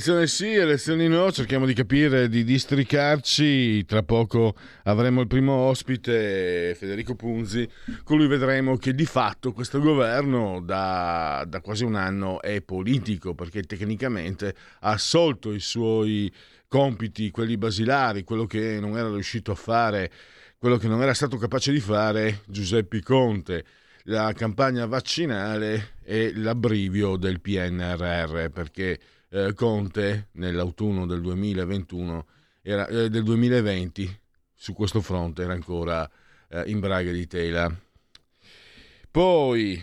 Elezioni sì, elezioni no, cerchiamo di capire, di districarci. Tra poco avremo il primo ospite, Federico Punzi, con lui vedremo che di fatto questo governo da, da quasi un anno è politico, perché tecnicamente ha assolto i suoi compiti, quelli basilari, quello che non era riuscito a fare, quello che non era stato capace di fare Giuseppe Conte la campagna vaccinale e l'abbrivio del PNRR, perché eh, Conte nell'autunno del 2021 era, eh, del 2020 su questo fronte era ancora eh, in braghe di tela. Poi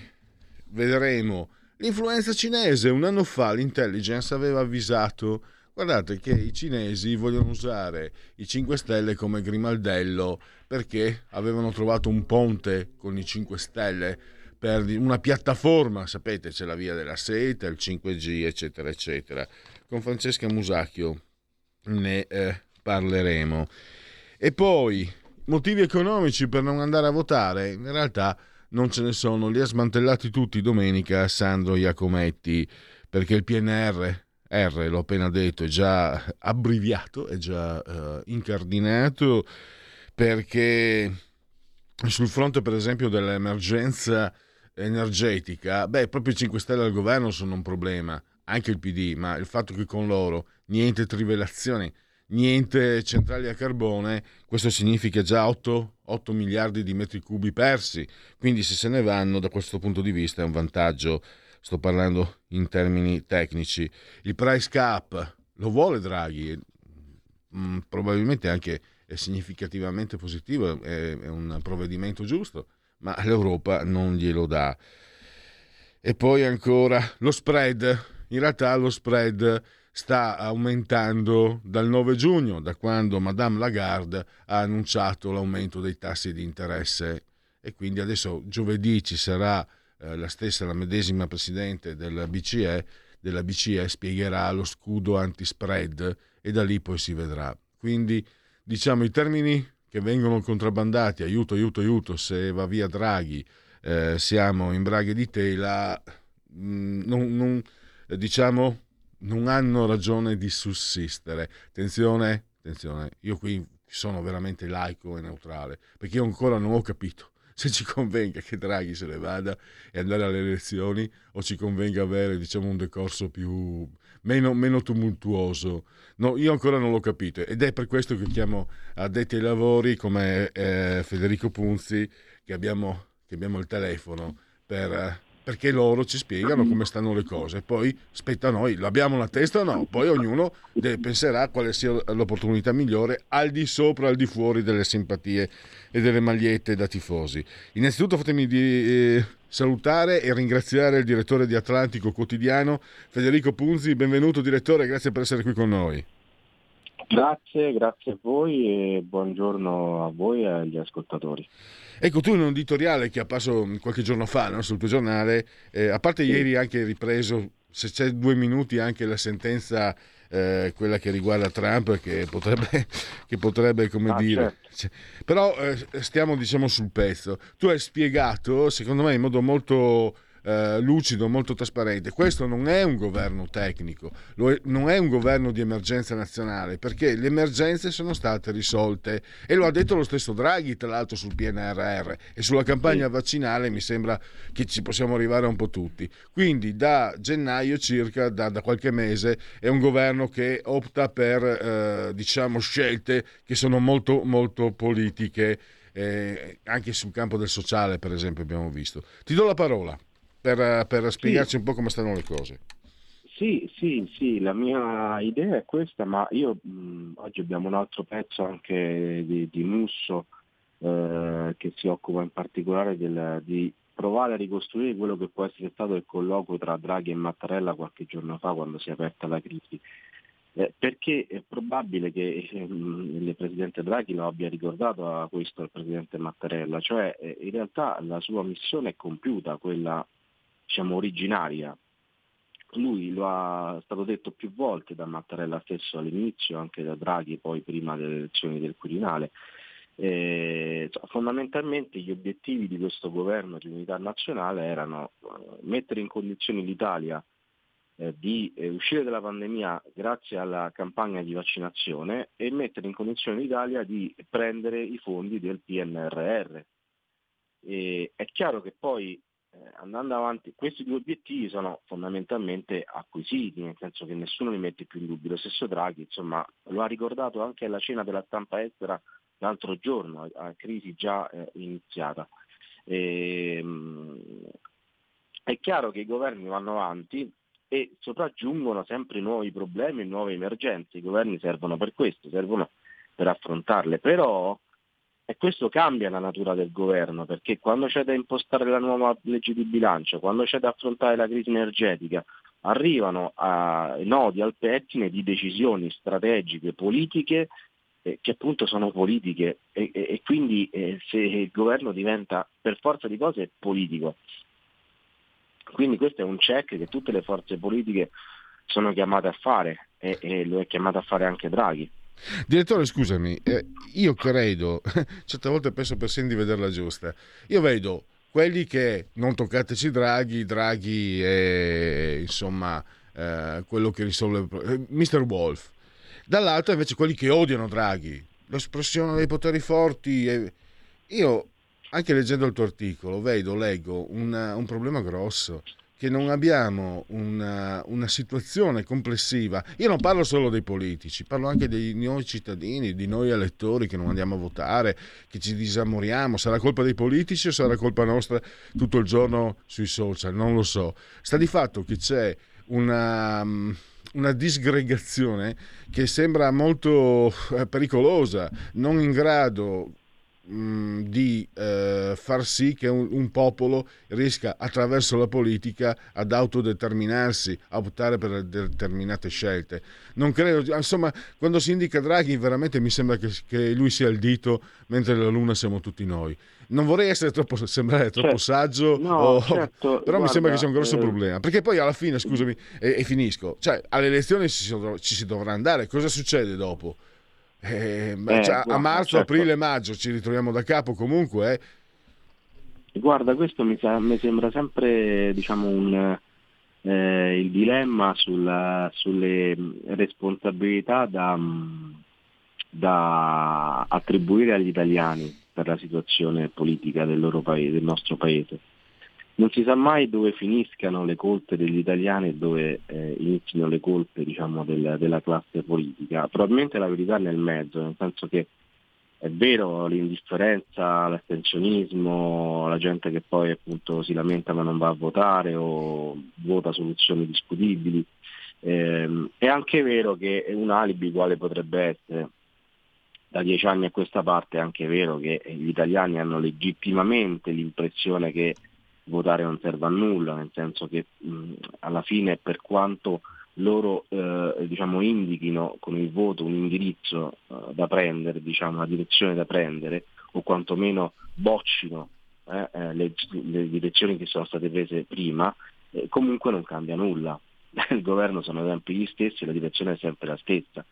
vedremo l'influenza cinese. Un anno fa l'intelligence aveva avvisato guardate che i cinesi vogliono usare i 5 Stelle come grimaldello perché avevano trovato un ponte con i 5 Stelle per una piattaforma, sapete c'è la via della seta, il 5G eccetera eccetera. Con Francesca Musacchio ne eh, parleremo. E poi motivi economici per non andare a votare, in realtà non ce ne sono, li ha smantellati tutti domenica Sandro Iacometti perché il PNR R, l'ho appena detto, è già abbreviato, è già uh, incardinato perché sul fronte per esempio dell'emergenza energetica, beh, proprio i 5 Stelle al governo sono un problema, anche il PD, ma il fatto che con loro niente trivelazioni, niente centrali a carbone, questo significa già 8, 8 miliardi di metri cubi persi, quindi se se ne vanno da questo punto di vista è un vantaggio, sto parlando in termini tecnici. Il price cap lo vuole Draghi, mm, probabilmente anche è significativamente positivo, è, è un provvedimento giusto ma l'Europa non glielo dà. E poi ancora lo spread. In realtà lo spread sta aumentando dal 9 giugno, da quando Madame Lagarde ha annunciato l'aumento dei tassi di interesse. E quindi adesso giovedì ci sarà eh, la stessa, la medesima presidente della BCE, della BCE spiegherà lo scudo anti-spread e da lì poi si vedrà. Quindi diciamo i termini che vengono contrabbandati, aiuto, aiuto, aiuto, se va via Draghi eh, siamo in braghe di tela, mh, mm, non, non, diciamo, non hanno ragione di sussistere. Attenzione, attenzione, io qui sono veramente laico e neutrale, perché io ancora non ho capito se ci convenga che Draghi se ne vada e andare alle elezioni o ci convenga avere diciamo, un decorso più, meno, meno tumultuoso. No, io ancora non l'ho capito ed è per questo che chiamo addetti ai lavori come eh, Federico Punzi che abbiamo, che abbiamo il telefono per, perché loro ci spiegano come stanno le cose. Poi spetta a noi, l'abbiamo la testa o no? Poi ognuno deve, penserà quale sia l'opportunità migliore al di sopra, al di fuori delle simpatie e delle magliette da tifosi. Innanzitutto fatemi di, eh, salutare e ringraziare il direttore di Atlantico Quotidiano, Federico Punzi. Benvenuto direttore, grazie per essere qui con noi. Grazie, grazie a voi e buongiorno a voi e agli ascoltatori. Ecco, tu in un editoriale che è apparso qualche giorno fa no, sul tuo giornale, eh, a parte sì. ieri anche ripreso, se c'è due minuti, anche la sentenza eh, quella che riguarda Trump, che potrebbe, che potrebbe come ah, dire... Certo. Però eh, stiamo diciamo sul pezzo. Tu hai spiegato, secondo me in modo molto eh, lucido, molto trasparente. Questo non è un governo tecnico, è, non è un governo di emergenza nazionale, perché le emergenze sono state risolte e lo ha detto lo stesso Draghi, tra l'altro sul PNRR e sulla campagna vaccinale mi sembra che ci possiamo arrivare un po' tutti. Quindi da gennaio circa, da, da qualche mese, è un governo che opta per eh, diciamo scelte che sono molto molto politiche. Eh, anche sul campo del sociale, per esempio, abbiamo visto. Ti do la parola per, per spiegarci sì. un po' come stanno le cose. Sì, sì, sì, la mia idea è questa, ma io mh, oggi abbiamo un altro pezzo anche di, di Musso eh, che si occupa in particolare del, di provare a ricostruire quello che può essere stato il colloquio tra Draghi e Mattarella qualche giorno fa quando si è aperta la crisi. Eh, perché è probabile che eh, il Presidente Draghi lo abbia ricordato a questo al Presidente Mattarella, cioè eh, in realtà la sua missione è compiuta, quella diciamo, originaria. Lui lo ha stato detto più volte da Mattarella stesso all'inizio, anche da Draghi poi prima delle elezioni del Quirinale. Eh, fondamentalmente gli obiettivi di questo governo di unità nazionale erano eh, mettere in condizione l'Italia eh, di eh, uscire dalla pandemia grazie alla campagna di vaccinazione e mettere in condizione l'Italia di prendere i fondi del PNRR. E è chiaro che poi eh, andando avanti, questi due obiettivi sono fondamentalmente acquisiti, nel senso che nessuno li mette più in dubbio. Lo stesso Draghi, insomma, lo ha ricordato anche alla cena della stampa estera l'altro giorno, a crisi già eh, iniziata. E, ehm, mh, è chiaro che i governi vanno avanti, e sopraggiungono sempre nuovi problemi e nuove emergenze. I governi servono per questo, servono per affrontarle, però e questo cambia la natura del governo, perché quando c'è da impostare la nuova legge di bilancio, quando c'è da affrontare la crisi energetica, arrivano a nodi al pettine di decisioni strategiche, politiche, eh, che appunto sono politiche e, e, e quindi eh, se il governo diventa per forza di cose politico quindi questo è un check che tutte le forze politiche sono chiamate a fare e, e lo è chiamato a fare anche Draghi. Direttore, scusami, eh, io credo, certe volte penso persino di vederla giusta, io vedo quelli che non toccateci Draghi, Draghi è insomma eh, quello che risolve, eh, Mr. Wolf, dall'altro invece quelli che odiano Draghi, l'espressione dei poteri forti, e io anche leggendo il tuo articolo, vedo, leggo una, un problema grosso che non abbiamo una, una, situazione complessiva. Io non parlo solo dei politici, parlo anche dei noi cittadini, di noi elettori che non andiamo a votare, che ci disamoriamo. Sarà colpa dei politici o sarà colpa nostra tutto il giorno sui social? Non lo so. Sta di fatto che c'è una una disgregazione che sembra molto eh, pericolosa, non in grado di eh, far sì che un, un, popolo riesca attraverso la politica ad autodeterminarsi, a optare per determinate scelte. Non credo, insomma, quando si indica Draghi veramente mi sembra che, che lui sia il dito mentre la luna siamo tutti noi. Non vorrei essere troppo, sembrare troppo certo. saggio, no, o, certo. però Guarda, mi sembra che sia un grosso eh... problema. Perché poi alla fine, scusami, e, e finisco, cioè alle elezioni ci si, ci si dovrà andare, cosa succede dopo? Eh, eh, cioè, a marzo, certo. aprile, maggio ci ritroviamo da capo comunque. Eh. Guarda, questo mi, sa, mi, sembra sempre diciamo, un, eh, il dilemma sulla, sulle responsabilità da, da, attribuire agli italiani per la situazione politica del, loro paese, del nostro paese non si sa mai dove finiscano le colpe degli italiani e dove eh, inizino le colpe diciamo, del, della classe politica. Probabilmente la verità è nel mezzo, nel senso che è vero l'indifferenza, l'astensionismo, la gente che poi appunto si lamenta ma non va a votare o vota soluzioni discutibili. Eh, è anche vero che un alibi quale potrebbe essere da dieci anni a questa parte è anche vero che gli italiani hanno legittimamente l'impressione che votare non serve a nulla, nel senso che mh, alla fine per quanto loro eh, diciamo, indichino con il voto un indirizzo eh, da prendere, diciamo, una direzione da prendere, o quantomeno boccino eh, eh le, le, direzioni che sono state prese prima, eh, comunque non cambia nulla. Il governo sono sempre gli stessi, la direzione è sempre la stessa.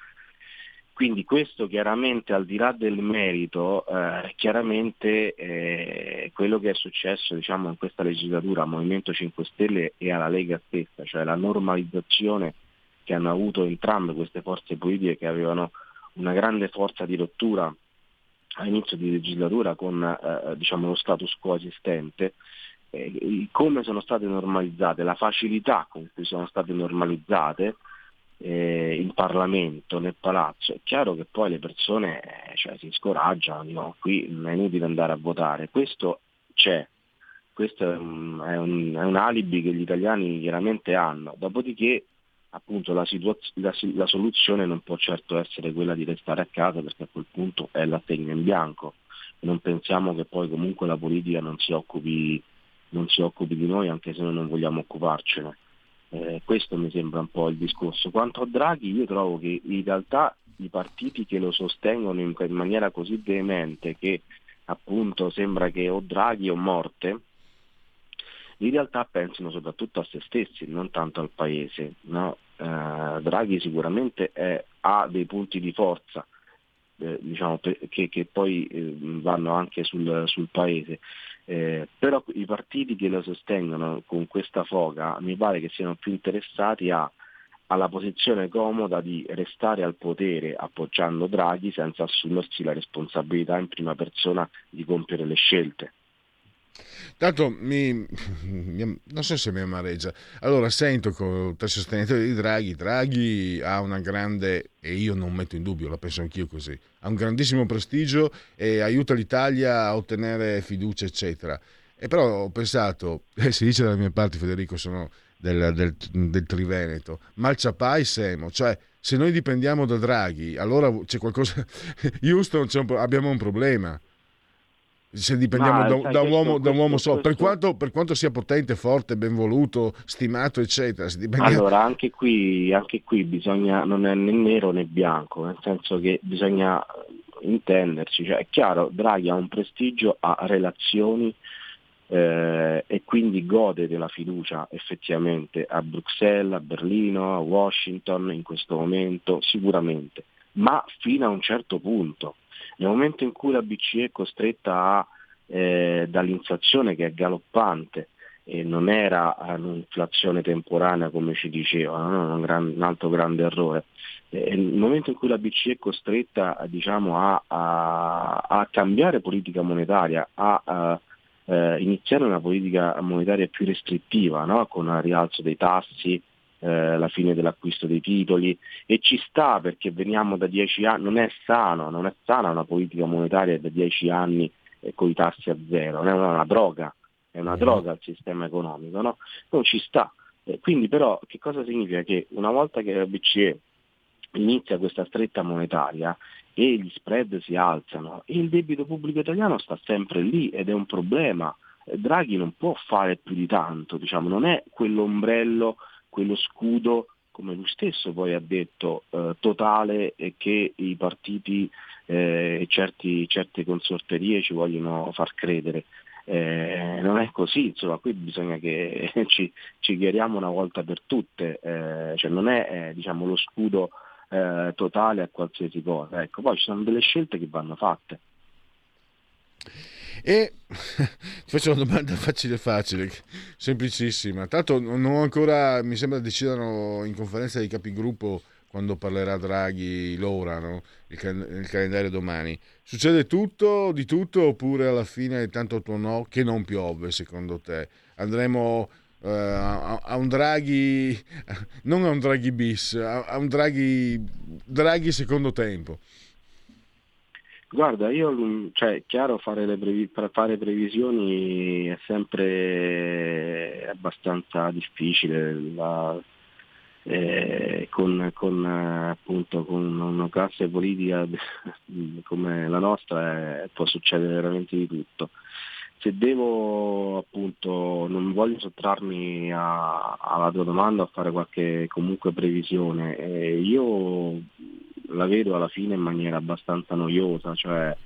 Quindi questo chiaramente al di là del merito, eh, chiaramente eh, quello che è successo diciamo, in questa legislatura al Movimento 5 Stelle e alla Lega stessa, cioè la normalizzazione che hanno avuto entrambe queste forze politiche che avevano una grande forza di rottura all'inizio di legislatura con eh, diciamo, lo status quo esistente, eh, come sono state normalizzate, la facilità con cui sono state normalizzate, eh, in Parlamento, nel palazzo, è chiaro che poi le persone eh, cioè, si scoraggiano, dicono qui è inutile andare a votare. Questo c'è, questo è un, è, un, è un, alibi che gli italiani chiaramente hanno. Dopodiché appunto la, situaz- la, la, soluzione non può certo essere quella di restare a casa perché a quel punto è la tegna in bianco. Non pensiamo che poi comunque la politica non si occupi, non si occupi di noi anche se noi non vogliamo occuparcene. Eh, questo mi sembra un po' il discorso. Quanto a Draghi io trovo che in realtà i partiti che lo sostengono in, maniera così veemente che appunto sembra che o Draghi o morte, in realtà pensano soprattutto a se stessi, non tanto al paese. No? Eh, Draghi sicuramente è, ha dei punti di forza eh, diciamo, che, che, poi eh, vanno anche sul, sul paese, eh, però i partiti che lo sostengono con questa foga mi pare che siano più interessati a, alla posizione comoda di restare al potere appoggiando Draghi senza assumersi la responsabilità in prima persona di compiere le scelte. Tanto mi, mi, non so se mi amareggia. Allora sento tra i sostenitori di Draghi, Draghi ha una grande, e io non metto in dubbio, la penso anch'io così, ha un grandissimo prestigio e aiuta l'Italia a ottenere fiducia, eccetera. E però ho pensato, eh, si dice dalle mie parti, Federico, sono del, del, del Triveneto, Malciapai Semo, cioè se noi dipendiamo da Draghi, allora c'è qualcosa, Houston c'è un, abbiamo un problema se dipendiamo Ma, da, da, un uomo, questo, da, un uomo, solo, per quanto, per quanto, sia potente, forte, ben voluto, stimato, eccetera. Dipendiamo... Allora, anche qui, anche qui bisogna, non è né nero né bianco, nel senso che bisogna intenderci, cioè, è chiaro, Draghi ha un prestigio, ha relazioni eh, e quindi gode della fiducia effettivamente a Bruxelles, a Berlino, a Washington in questo momento, sicuramente, ma fino a un certo punto nel momento in cui la BCE è costretta a, eh, dall'inflazione che è galoppante, e non era un'inflazione temporanea come ci diceva, no? un, gran, un, altro grande errore. Eh, nel momento in cui la BCE è costretta diciamo, a, a, a, cambiare politica monetaria, a, a eh, iniziare una politica monetaria più restrittiva, no? con il rialzo dei tassi, eh, la fine dell'acquisto dei titoli e ci sta perché veniamo da dieci anni, non è sano, non è sana una politica monetaria da dieci anni eh, con i tassi a zero, non è una, una droga, è una mm. droga al sistema economico, no? Non ci sta. Eh, quindi però che cosa significa? Che una volta che la BCE inizia questa stretta monetaria e gli spread si alzano e il debito pubblico italiano sta sempre lì ed è un problema. Eh, Draghi non può fare più di tanto, diciamo, non è quell'ombrello quello scudo, come lui stesso poi ha detto, eh, totale e che i partiti eh, e certi, certe consorterie ci vogliono far credere. Eh, non è così, insomma, qui bisogna che ci, ci chiariamo una volta per tutte, eh, cioè non è eh, diciamo, lo scudo eh, totale a qualsiasi cosa, ecco, poi ci sono delle scelte che vanno fatte. E ti faccio una domanda facile facile, semplicissima. Tanto non ho ancora, mi sembra decidano in conferenza dei capigruppo quando parlerà Draghi l'ora, no? il, il, calendario domani. Succede tutto, di tutto, oppure alla fine tanto tuo no, che non piove secondo te? Andremo uh, a, a, un Draghi, non a un Draghi bis, a, a un Draghi, Draghi secondo tempo. Guarda, io, cioè, chiaro, fare, previ- fare previsioni è sempre abbastanza difficile, la, eh, con, con, appunto, con, una classe politica come la nostra eh, può succedere veramente di tutto. Se devo appunto, non voglio sottrarmi a, alla tua domanda a fare qualche comunque previsione, eh, io la vedo alla fine in maniera abbastanza noiosa, cioè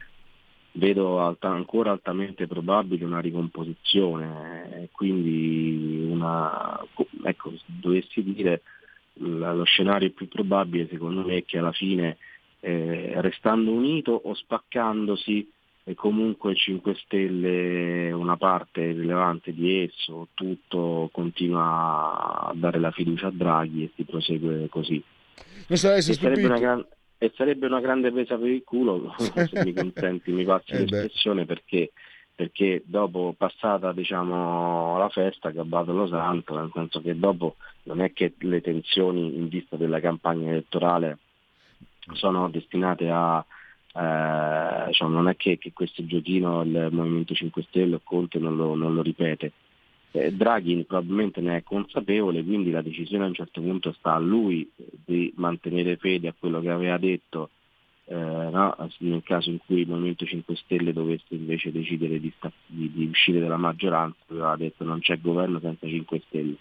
vedo alta, ancora altamente probabile una ricomposizione, quindi una, ecco, dovessi dire lo scenario più probabile secondo me è che alla fine eh, restando unito o spaccandosi e comunque 5 Stelle una parte rilevante di esso, tutto continua a dare la fiducia a Draghi e si prosegue così. Stupito. Sarebbe gran... e sarebbe una grande presa per il culo, se mi consenti, mi passi eh l'espressione, perché, perché dopo passata diciamo, la festa, gabbato lo santo, nel senso che dopo non è che le tensioni in vista della campagna elettorale sono destinate a, eh, cioè non è che, che, questo giochino il Movimento 5 Stelle o Conte non lo, non lo ripete, Eh, Draghi probabilmente ne è consapevole, quindi la decisione a un certo punto sta a lui di mantenere fede a quello che aveva detto eh, no? nel caso in cui il Movimento 5 Stelle dovesse invece decidere di, sta- di, di uscire dalla maggioranza, aveva detto non c'è governo senza 5 Stelle.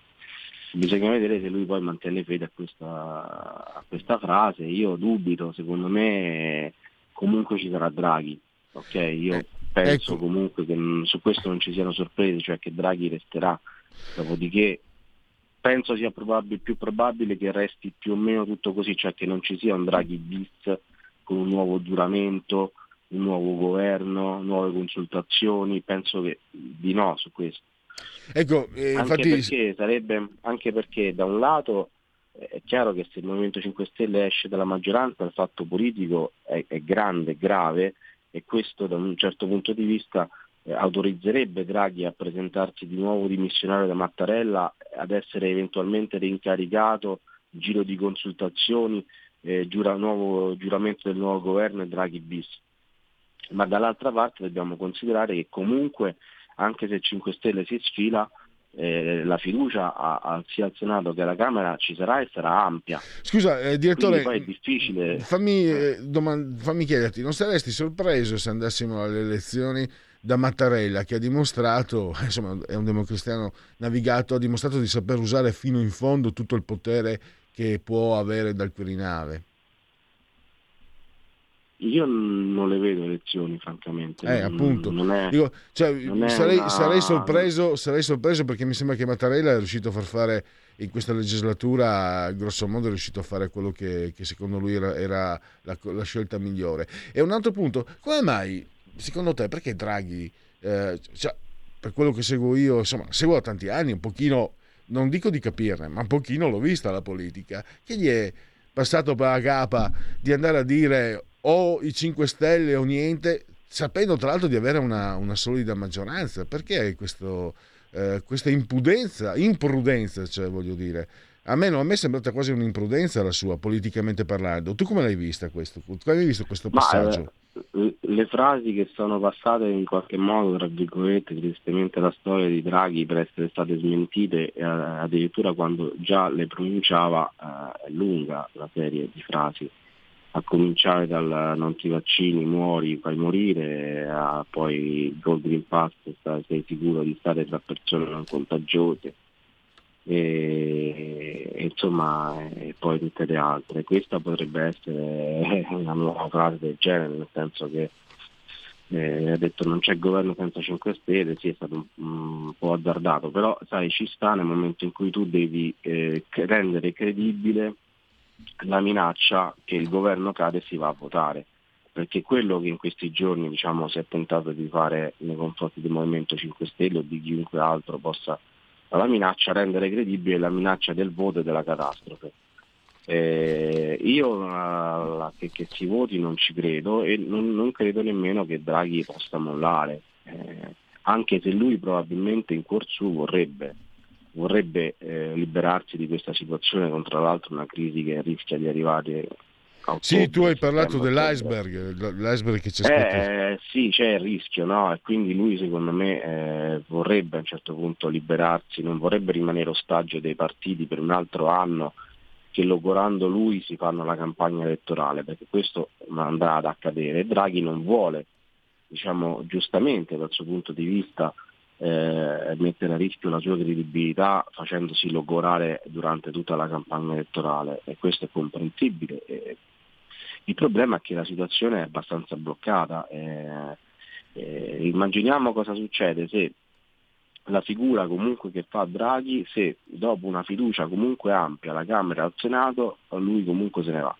Bisogna vedere se lui poi mantiene fede a questa, a questa frase. Io dubito, secondo me comunque ci sarà Draghi. Okay? Io eh, penso ecco. comunque che su questo non ci siano sorprese, cioè che Draghi resterà. Dopodiché penso sia probabile, più probabile che resti più o meno tutto così, cioè che non ci sia un Draghi bis con un nuovo giuramento, un nuovo governo, nuove consultazioni, penso che di no su questo. Ecco, eh, anche, infatti... perché sarebbe, anche perché da un lato è chiaro che se il Movimento 5 Stelle esce dalla maggioranza il fatto politico è, è grande, grave e questo da un certo punto di vista eh, autorizzerebbe Draghi a presentarsi di nuovo dimissionario da Mattarella, ad essere eventualmente reincaricato, giro di consultazioni eh, giura, nuovo giuramento del nuovo governo e Draghi bis. Ma dall'altra parte dobbiamo considerare che comunque, anche se 5 Stelle si sfila, eh, la fiducia a, a, sia al Senato che alla Camera ci sarà e sarà ampia. Scusa, eh, direttore, poi è difficile. Fammi, eh, domand- fammi chiederti, non saresti sorpreso se andassimo alle elezioni da Mattarella che ha dimostrato, insomma è un democristiano navigato, ha dimostrato di saper usare fino in fondo tutto il potere che può avere dal Quirinale? Io non le vedo elezioni, francamente. Eh, appunto. Non è, Dico, cioè, sarei, una... sarei, sorpreso, sarei, sorpreso, perché mi sembra che Mattarella è riuscito a far fare in questa legislatura, grosso modo, è riuscito a fare quello che, che secondo lui era, era la, la, scelta migliore. E un altro punto, come mai, secondo te, perché Draghi, eh, cioè, per quello che seguo io, insomma, seguo da tanti anni, un pochino non dico di capirne, ma un pochino l'ho vista la politica, che gli è passato per la capa di andare a dire o i 5 Stelle o niente, sapendo tra l'altro di avere una, una solida maggioranza. Perché questo, eh, questa impudenza, imprudenza, cioè voglio dire, a me, a me, è sembrata quasi un'imprudenza la sua, politicamente parlando. Tu come l'hai vista questo? Come hai visto questo passaggio? Ma, eh, le frasi che sono passate in qualche modo, tra virgolette, tristemente la storia di Draghi per essere state smentite, eh, addirittura quando già le pronunciava, eh, è lunga la serie di frasi, a cominciare dal non ti vaccini, muori, fai morire, a poi Gold Green Pass, sei sicuro di stare tra persone non contagiose e, e insomma e poi tutte le altre. Questa potrebbe essere una nuova frase del genere, nel senso che eh, ha detto non c'è governo senza 5 Stelle, sì è stato un, un, po' azzardato, però sai ci sta nel momento in cui tu devi eh, rendere credibile la minaccia che il governo cade e si va a votare perché quello che in questi giorni diciamo, si è tentato di fare nei confronti del Movimento 5 Stelle o di chiunque altro possa la minaccia rendere credibile la minaccia del voto e della catastrofe. Eh, io uh, che, che, si voti non ci credo e non, non credo nemmeno che Draghi possa mollare, eh, anche se lui probabilmente in corso vorrebbe, vorrebbe eh, liberarsi di questa situazione, con tra l'altro una crisi che rischia di arrivare sì, tu hai parlato dell'iceberg, l'iceberg che c'è stato. Eh, sì, c'è il rischio, no? E quindi lui secondo me eh, vorrebbe a un certo punto liberarsi, non vorrebbe rimanere ostaggio dei partiti per un altro anno che logorando lui si fanno la campagna elettorale, perché questo andrà ad accadere. Draghi non vuole, diciamo giustamente dal suo punto di vista, eh, mettere a rischio la sua credibilità facendosi logorare durante tutta la campagna elettorale e questo è comprensibile. Eh, il problema è che la situazione è abbastanza bloccata. Eh, eh, immaginiamo cosa succede se la figura comunque che fa Draghi, se dopo una fiducia comunque ampia alla Camera e al Senato, lui comunque se ne va.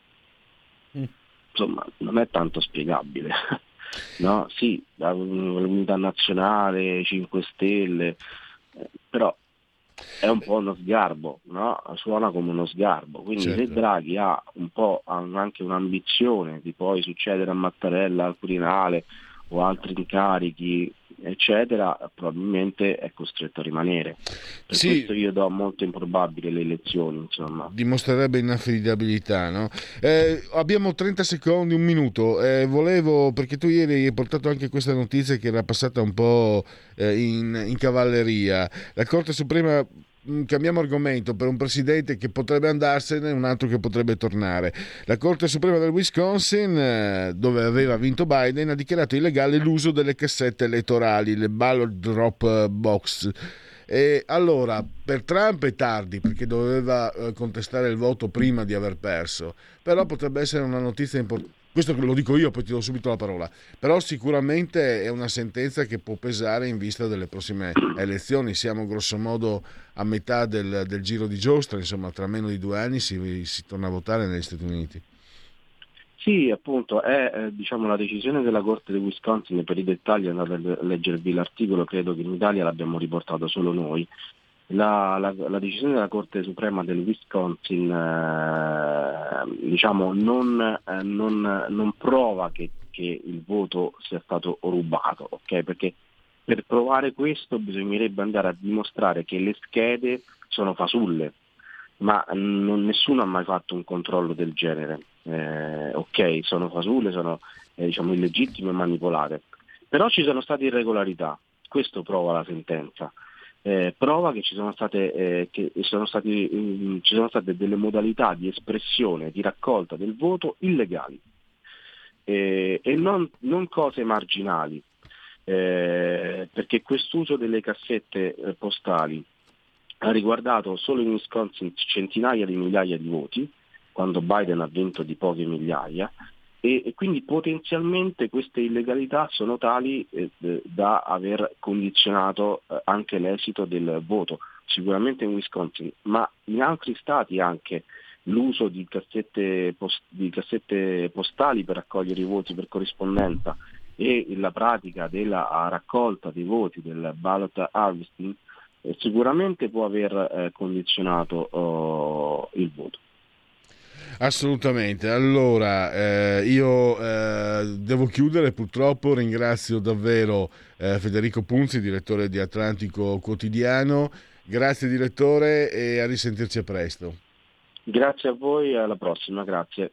Mm. Insomma, non è tanto spiegabile. no? Sì, l'unità nazionale, 5 Stelle, eh, però è un po' uno sgarbo, no? suona come uno sgarbo. Quindi certo. se Draghi ha un po' anche un'ambizione di poi succedere a Mattarella, al Quirinale o altri incarichi eccetera, probabilmente è costretto a rimanere. Per sì, questo io do molto improbabile le elezioni. Insomma. Dimostrerebbe inaffidabilità. No? Eh, abbiamo 30 secondi, un minuto. Eh, volevo, perché tu ieri hai portato anche questa notizia che era passata un po' eh, in, in cavalleria. La Corte Suprema cambiamo argomento, per un presidente che potrebbe andarsene e un altro che potrebbe tornare. La Corte Suprema del Wisconsin, eh, dove aveva vinto Biden, ha dichiarato illegale l'uso delle cassette elettorali, le ballot drop box. E allora, per Trump è tardi perché doveva eh, contestare il voto prima di aver perso, però potrebbe essere una notizia importante questo lo dico io, poi ti do subito la parola, però sicuramente è una sentenza che può pesare in vista delle prossime elezioni, siamo grossomodo a metà del, del giro di giostra, insomma tra meno di due anni si, si torna a votare negli Stati Uniti. Sì, appunto, è eh, diciamo, la decisione della Corte di Wisconsin, per i dettagli andate a leggervi l'articolo, credo che in Italia l'abbiamo riportato solo noi, la, la, la, decisione della Corte Suprema del Wisconsin eh, diciamo, non, eh, non, non, prova che, che, il voto sia stato rubato, okay? perché per provare questo bisognerebbe andare a dimostrare che le schede sono fasulle, ma non, nessuno ha mai fatto un controllo del genere. Eh, ok, sono fasulle, sono eh, diciamo, illegittime e manipolate, però ci sono state irregolarità, questo prova la sentenza eh, prova che, ci sono, state, eh, che sono stati, um, ci sono state delle modalità di espressione, di raccolta del voto illegali eh, e non, non, cose marginali, eh, perché quest'uso delle cassette eh, postali ha riguardato solo in Wisconsin centinaia di migliaia di voti, quando Biden ha vinto di poche migliaia, e, e quindi potenzialmente queste illegalità sono tali eh, da aver condizionato eh, anche l'esito del voto, sicuramente in Wisconsin, ma in altri stati anche l'uso di cassette, post- di cassette postali per raccogliere i voti per corrispondenza e la pratica della raccolta dei voti del ballot harvesting eh, sicuramente può aver eh, condizionato oh, il voto. Assolutamente. Allora, eh, io eh, devo chiudere purtroppo, ringrazio davvero eh, Federico Punzi, direttore di Atlantico Quotidiano. Grazie direttore e a risentirci presto. Grazie a voi alla prossima, grazie.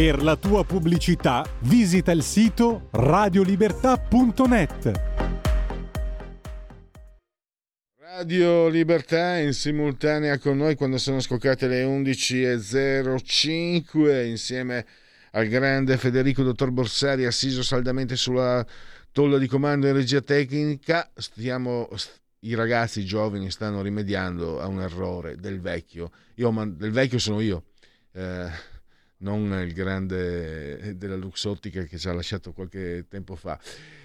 Per la tua pubblicità visita il sito radiolibertà.net. Radio Libertà in simultanea con noi quando sono scoccate le 11.05 insieme al grande Federico Dottor Borsari assiso saldamente sulla tolla di comando in regia tecnica. Stiamo, I ragazzi giovani stanno rimediando a un errore del vecchio. Io, del vecchio sono io. Eh, non il grande della Luxottica che ci ha lasciato qualche tempo fa.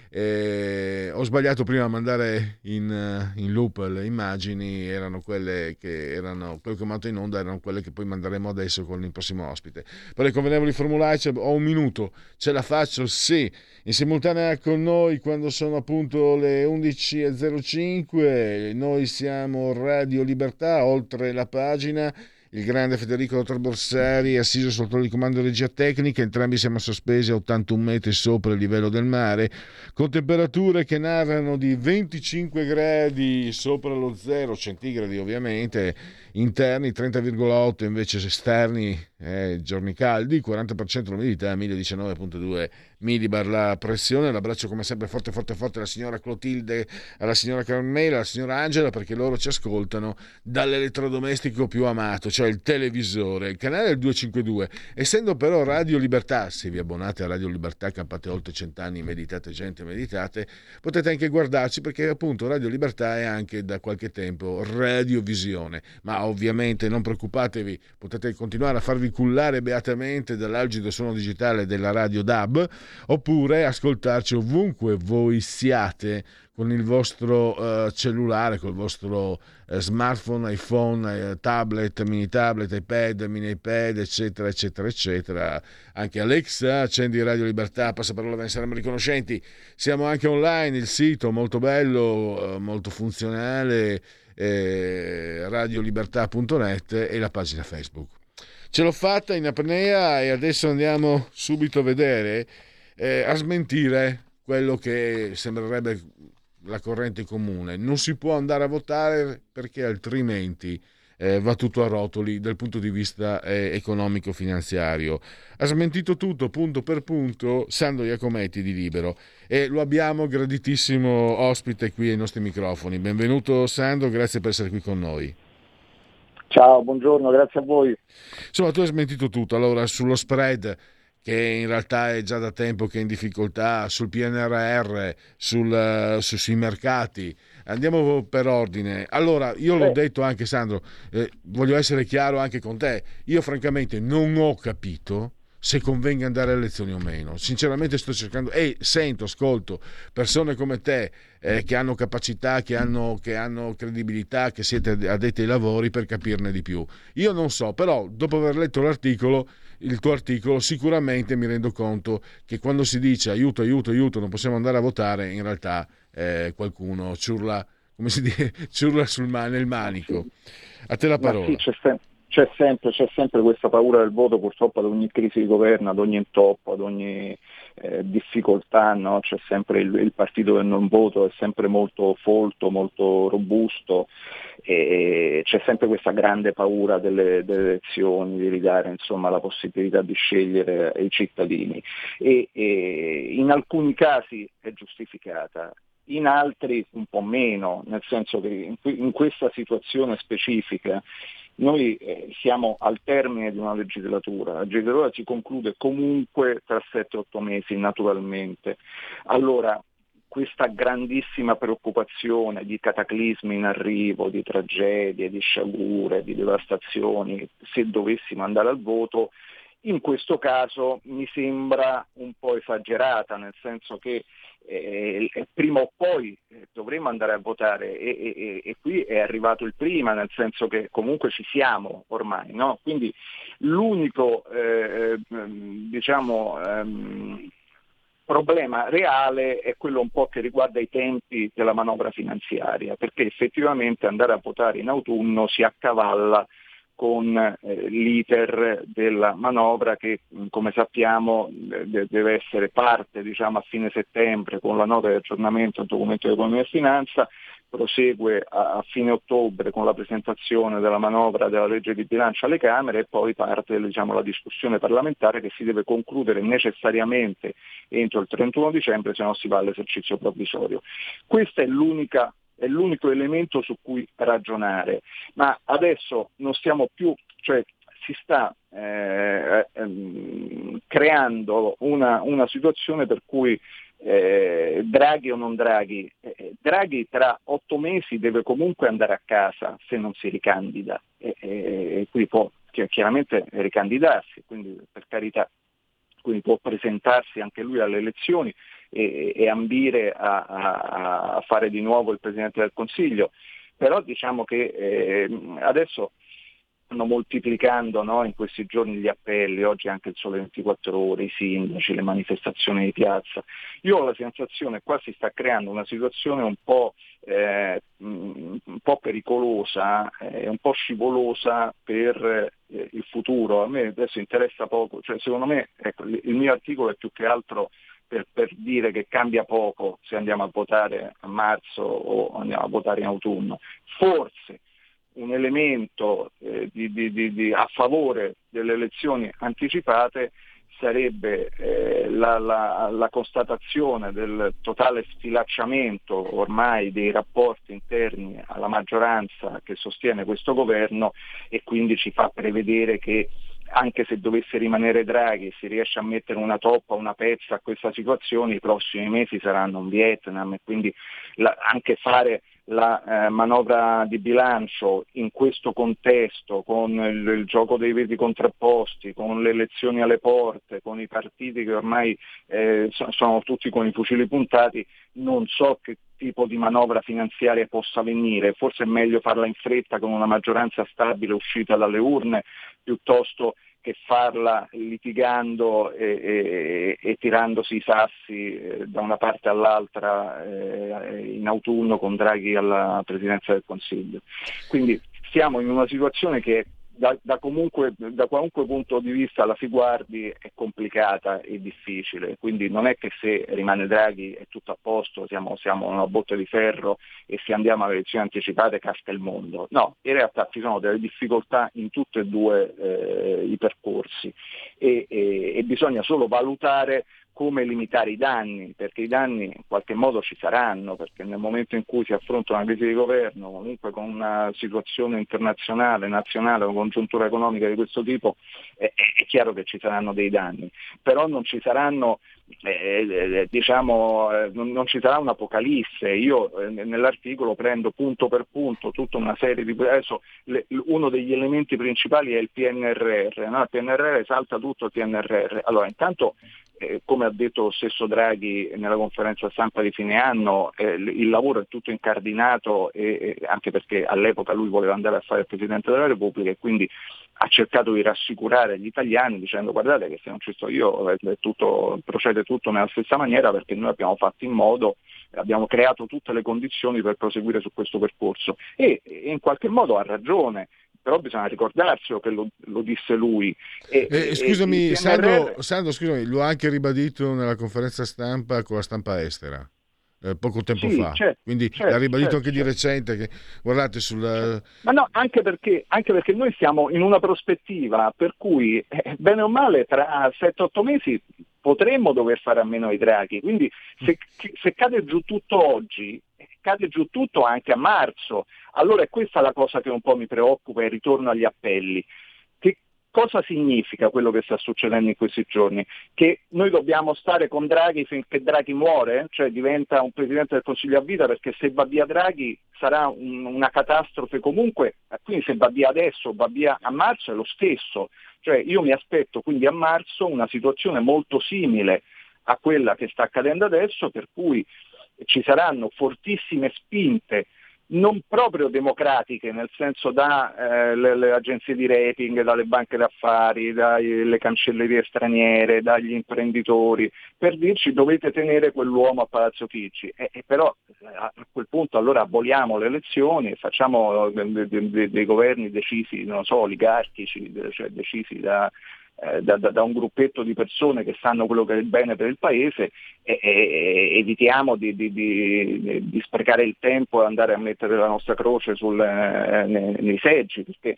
Eh, ho sbagliato prima a mandare in, in, loop le immagini, erano quelle che erano quelle che mandato in onda, erano quelle che poi manderemo adesso con il prossimo ospite. Per i convenevoli formulari ho un minuto, ce la faccio? Sì. In simultanea con noi quando sono appunto le 11.05, noi siamo Radio Libertà, oltre la pagina il grande Federico Dottor Borsari assiso sotto il comando di regia tecnica, entrambi siamo sospesi a 81 metri sopra il livello del mare, con temperature che narrano di 25 gradi sopra lo zero centigradi ovviamente, interni 30,8 invece esterni, eh, giorni caldi, 40% l'umidità, 1019,2 millibar la pressione, l'abbraccio come sempre forte forte forte alla signora Clotilde, alla signora Carmela, alla signora Angela perché loro ci ascoltano dall'elettrodomestico più amato, cioè il televisore, il canale del 252, essendo però Radio Libertà, se vi abbonate a Radio Libertà campate oltre cent'anni, meditate gente, meditate, potete anche guardarci perché appunto Radio Libertà è anche da qualche tempo radiovisione, ma ovviamente non preoccupatevi, potete continuare a farvi cullare beatamente dall'algido suono digitale della radio DAB oppure ascoltarci ovunque voi siate con il vostro uh, cellulare, con il vostro uh, smartphone, iPhone, uh, tablet, mini tablet, iPad, mini iPad, eccetera, eccetera, eccetera. Anche Alexa, accendi Radio Libertà, passaparola, ve ne saremo riconoscenti. Siamo anche online, il sito molto bello, molto funzionale eh, radiolibertà.net e la pagina Facebook. Ce l'ho fatta in apnea e adesso andiamo subito a vedere, eh, a smentire quello che sembrerebbe la corrente comune. Non si può andare a votare perché altrimenti eh, va tutto a rotoli dal punto di vista eh, economico-finanziario. Ha smentito tutto punto per punto Sandro Iacometti di Libero e lo abbiamo graditissimo ospite qui ai nostri microfoni. Benvenuto Sandro, grazie per essere qui con noi. Ciao, buongiorno, grazie a voi. Insomma, tu hai smentito tutto. Allora, sullo spread, che in realtà è già da tempo che è in difficoltà, sul PNRR, sul, su, sui mercati. Andiamo per ordine. Allora, io l'ho detto anche, Sandro, eh, voglio essere chiaro anche con te. Io francamente non ho capito se convenga andare alle elezioni o meno. Sinceramente sto cercando e sento, ascolto persone come te eh, che hanno capacità, che hanno, che hanno, credibilità, che siete addetti ai lavori per capirne di più. Io non so, però dopo aver letto l'articolo, il tuo articolo, sicuramente mi rendo conto che quando si dice aiuto, aiuto, aiuto, non possiamo andare a votare, in realtà eh, qualcuno ciurla, come si dice, ciurla sul, nel manico. A te la parola. Sì, c'è, c'è sempre, c'è sempre, questa paura del voto purtroppo ad ogni crisi di governo, ad ogni intoppo, ad ogni eh, difficoltà, no? c'è sempre il, il, partito del non voto, è sempre molto folto, molto robusto e c'è sempre questa grande paura delle, delle elezioni, di ridare insomma, la possibilità di scegliere ai cittadini e, e in alcuni casi è giustificata, in altri un po' meno, nel senso che in, in questa situazione specifica noi eh, siamo al termine di una legislatura, la legislatura si conclude comunque tra 7-8 mesi naturalmente. Allora, questa grandissima preoccupazione di cataclismi in arrivo, di tragedie, di sciagure, di devastazioni, se dovessimo andare al voto, in questo caso mi sembra un po' esagerata, nel senso che eh, prima o poi eh, dovremo andare a votare e, e, e, qui è arrivato il prima, nel senso che comunque ci siamo ormai. No? Quindi l'unico eh, ehm, diciamo, ehm, problema reale è quello un po' che riguarda i tempi della manovra finanziaria, perché effettivamente andare a votare in autunno si accavalla con eh, l'iter della manovra che come sappiamo de- deve essere parte diciamo, a fine settembre con la nota di aggiornamento al documento di economia e finanza, prosegue a, a, fine ottobre con la presentazione della manovra della legge di bilancio alle Camere e poi parte diciamo, la discussione parlamentare che si deve concludere necessariamente entro il 31 dicembre se no si va all'esercizio provvisorio. Questa è l'unica è l'unico elemento su cui ragionare, ma adesso non stiamo più, cioè si sta eh, ehm, creando una, una, situazione per cui eh, Draghi o non Draghi, eh, Draghi tra otto mesi deve comunque andare a casa se non si ricandida. E, quindi può chiaramente ricandidarsi, quindi per carità, quindi può presentarsi anche lui alle elezioni e, e ambire a, a, a, fare di nuovo il Presidente del Consiglio. Però diciamo che eh, adesso stanno moltiplicando no, in questi giorni gli appelli, oggi anche il sole 24 ore, i sindaci, le manifestazioni di piazza. Io ho la sensazione che qua si sta creando una situazione un po', eh, un po pericolosa eh, un po' scivolosa per eh, il futuro. A me adesso interessa poco, cioè, secondo me ecco, il mio articolo è più che altro per, per, dire che cambia poco se andiamo a votare a marzo o andiamo a votare in autunno. Forse un elemento eh, di, di, di, a favore delle elezioni anticipate sarebbe eh, la, la, la, constatazione del totale sfilacciamento ormai dei rapporti interni alla maggioranza che sostiene questo governo e quindi ci fa prevedere che anche se dovesse rimanere Draghi si riesce a mettere una toppa, una pezza a questa situazione, i prossimi mesi saranno un Vietnam e quindi la, anche fare la eh, manovra di bilancio in questo contesto, con il, il, gioco dei veti contrapposti, con le elezioni alle porte, con i partiti che ormai eh, sono tutti con i fucili puntati, non so che tipo di manovra finanziaria possa venire, forse è meglio farla in fretta con una maggioranza stabile uscita dalle urne piuttosto che farla litigando e, e, e tirandosi i sassi eh, da una parte all'altra eh, in autunno con Draghi alla Presidenza del Consiglio. Quindi siamo in una situazione che da, da, comunque, da, qualunque punto di vista la si guardi è complicata e difficile, quindi non è che se rimane Draghi è tutto a posto, siamo, siamo una botte di ferro e se andiamo alle elezioni anticipate casca il mondo. No, in realtà ci sono delle difficoltà in tutti e due eh, i percorsi e, e, e bisogna solo valutare come limitare i danni, perché i danni in qualche modo ci saranno, perché nel momento in cui si affronta una crisi di governo, comunque con una situazione internazionale, nazionale o congiuntura economica di questo tipo, è, è chiaro che ci saranno dei danni, però non ci saranno eh, eh, diciamo, eh, non, ci sarà un'apocalisse. Io eh, nell'articolo prendo punto per punto tutta una serie di... Adesso le, uno degli elementi principali è il PNRR, no? il PNRR salta tutto il PNRR. Allora, intanto eh, come ha detto lo stesso Draghi nella conferenza stampa di fine anno, eh, il lavoro è tutto incardinato e, e anche perché all'epoca lui voleva andare a fare il Presidente della Repubblica e quindi ha cercato di rassicurare gli italiani dicendo guardate che se non ci sto io tutto, procede tutto nella stessa maniera perché noi abbiamo fatto in modo, abbiamo creato tutte le condizioni per proseguire su questo percorso. E, e in qualche modo ha ragione però bisogna ricordarselo che lo, lo disse lui. E, eh, scusami, PNRR... Sandro, Sandro, scusami, lo ha anche ribadito nella conferenza stampa con la stampa estera. Eh, poco tempo sì, fa, certo, quindi certo, l'ha ribadito certo, anche di certo. recente. Che, guardate, sul. Ma no, anche perché, anche perché, noi siamo in una prospettiva per cui, eh, bene o male, tra 7-8 mesi potremmo dover fare a meno i draghi. Quindi, se, se cade giù tutto oggi, cade giù tutto anche a marzo. Allora è questa la cosa che un po' mi preoccupa e ritorno agli appelli. Che cosa significa quello che sta succedendo in questi giorni? Che noi dobbiamo stare con Draghi finché Draghi muore, cioè diventa un Presidente del Consiglio a vita, perché se va via Draghi sarà un, una catastrofe comunque, quindi se va via adesso o va via a marzo è lo stesso. Cioè io mi aspetto quindi a marzo una situazione molto simile a quella che sta accadendo adesso, per cui ci saranno fortissime spinte non proprio democratiche, nel senso da eh, le, agenzie di rating, dalle banche d'affari, dalle cancellerie straniere, dagli imprenditori, per dirci dovete tenere quell'uomo a Palazzo Chigi. E, e però a quel punto allora aboliamo le elezioni e facciamo dei, dei, dei governi decisi, non so, oligarchici, cioè decisi da, eh, da, da, un gruppetto di persone che sanno quello che è il bene per il paese e, e evitiamo di, di, di, di, sprecare il tempo e andare a mettere la nostra croce sul, eh, nei, nei, seggi. Perché,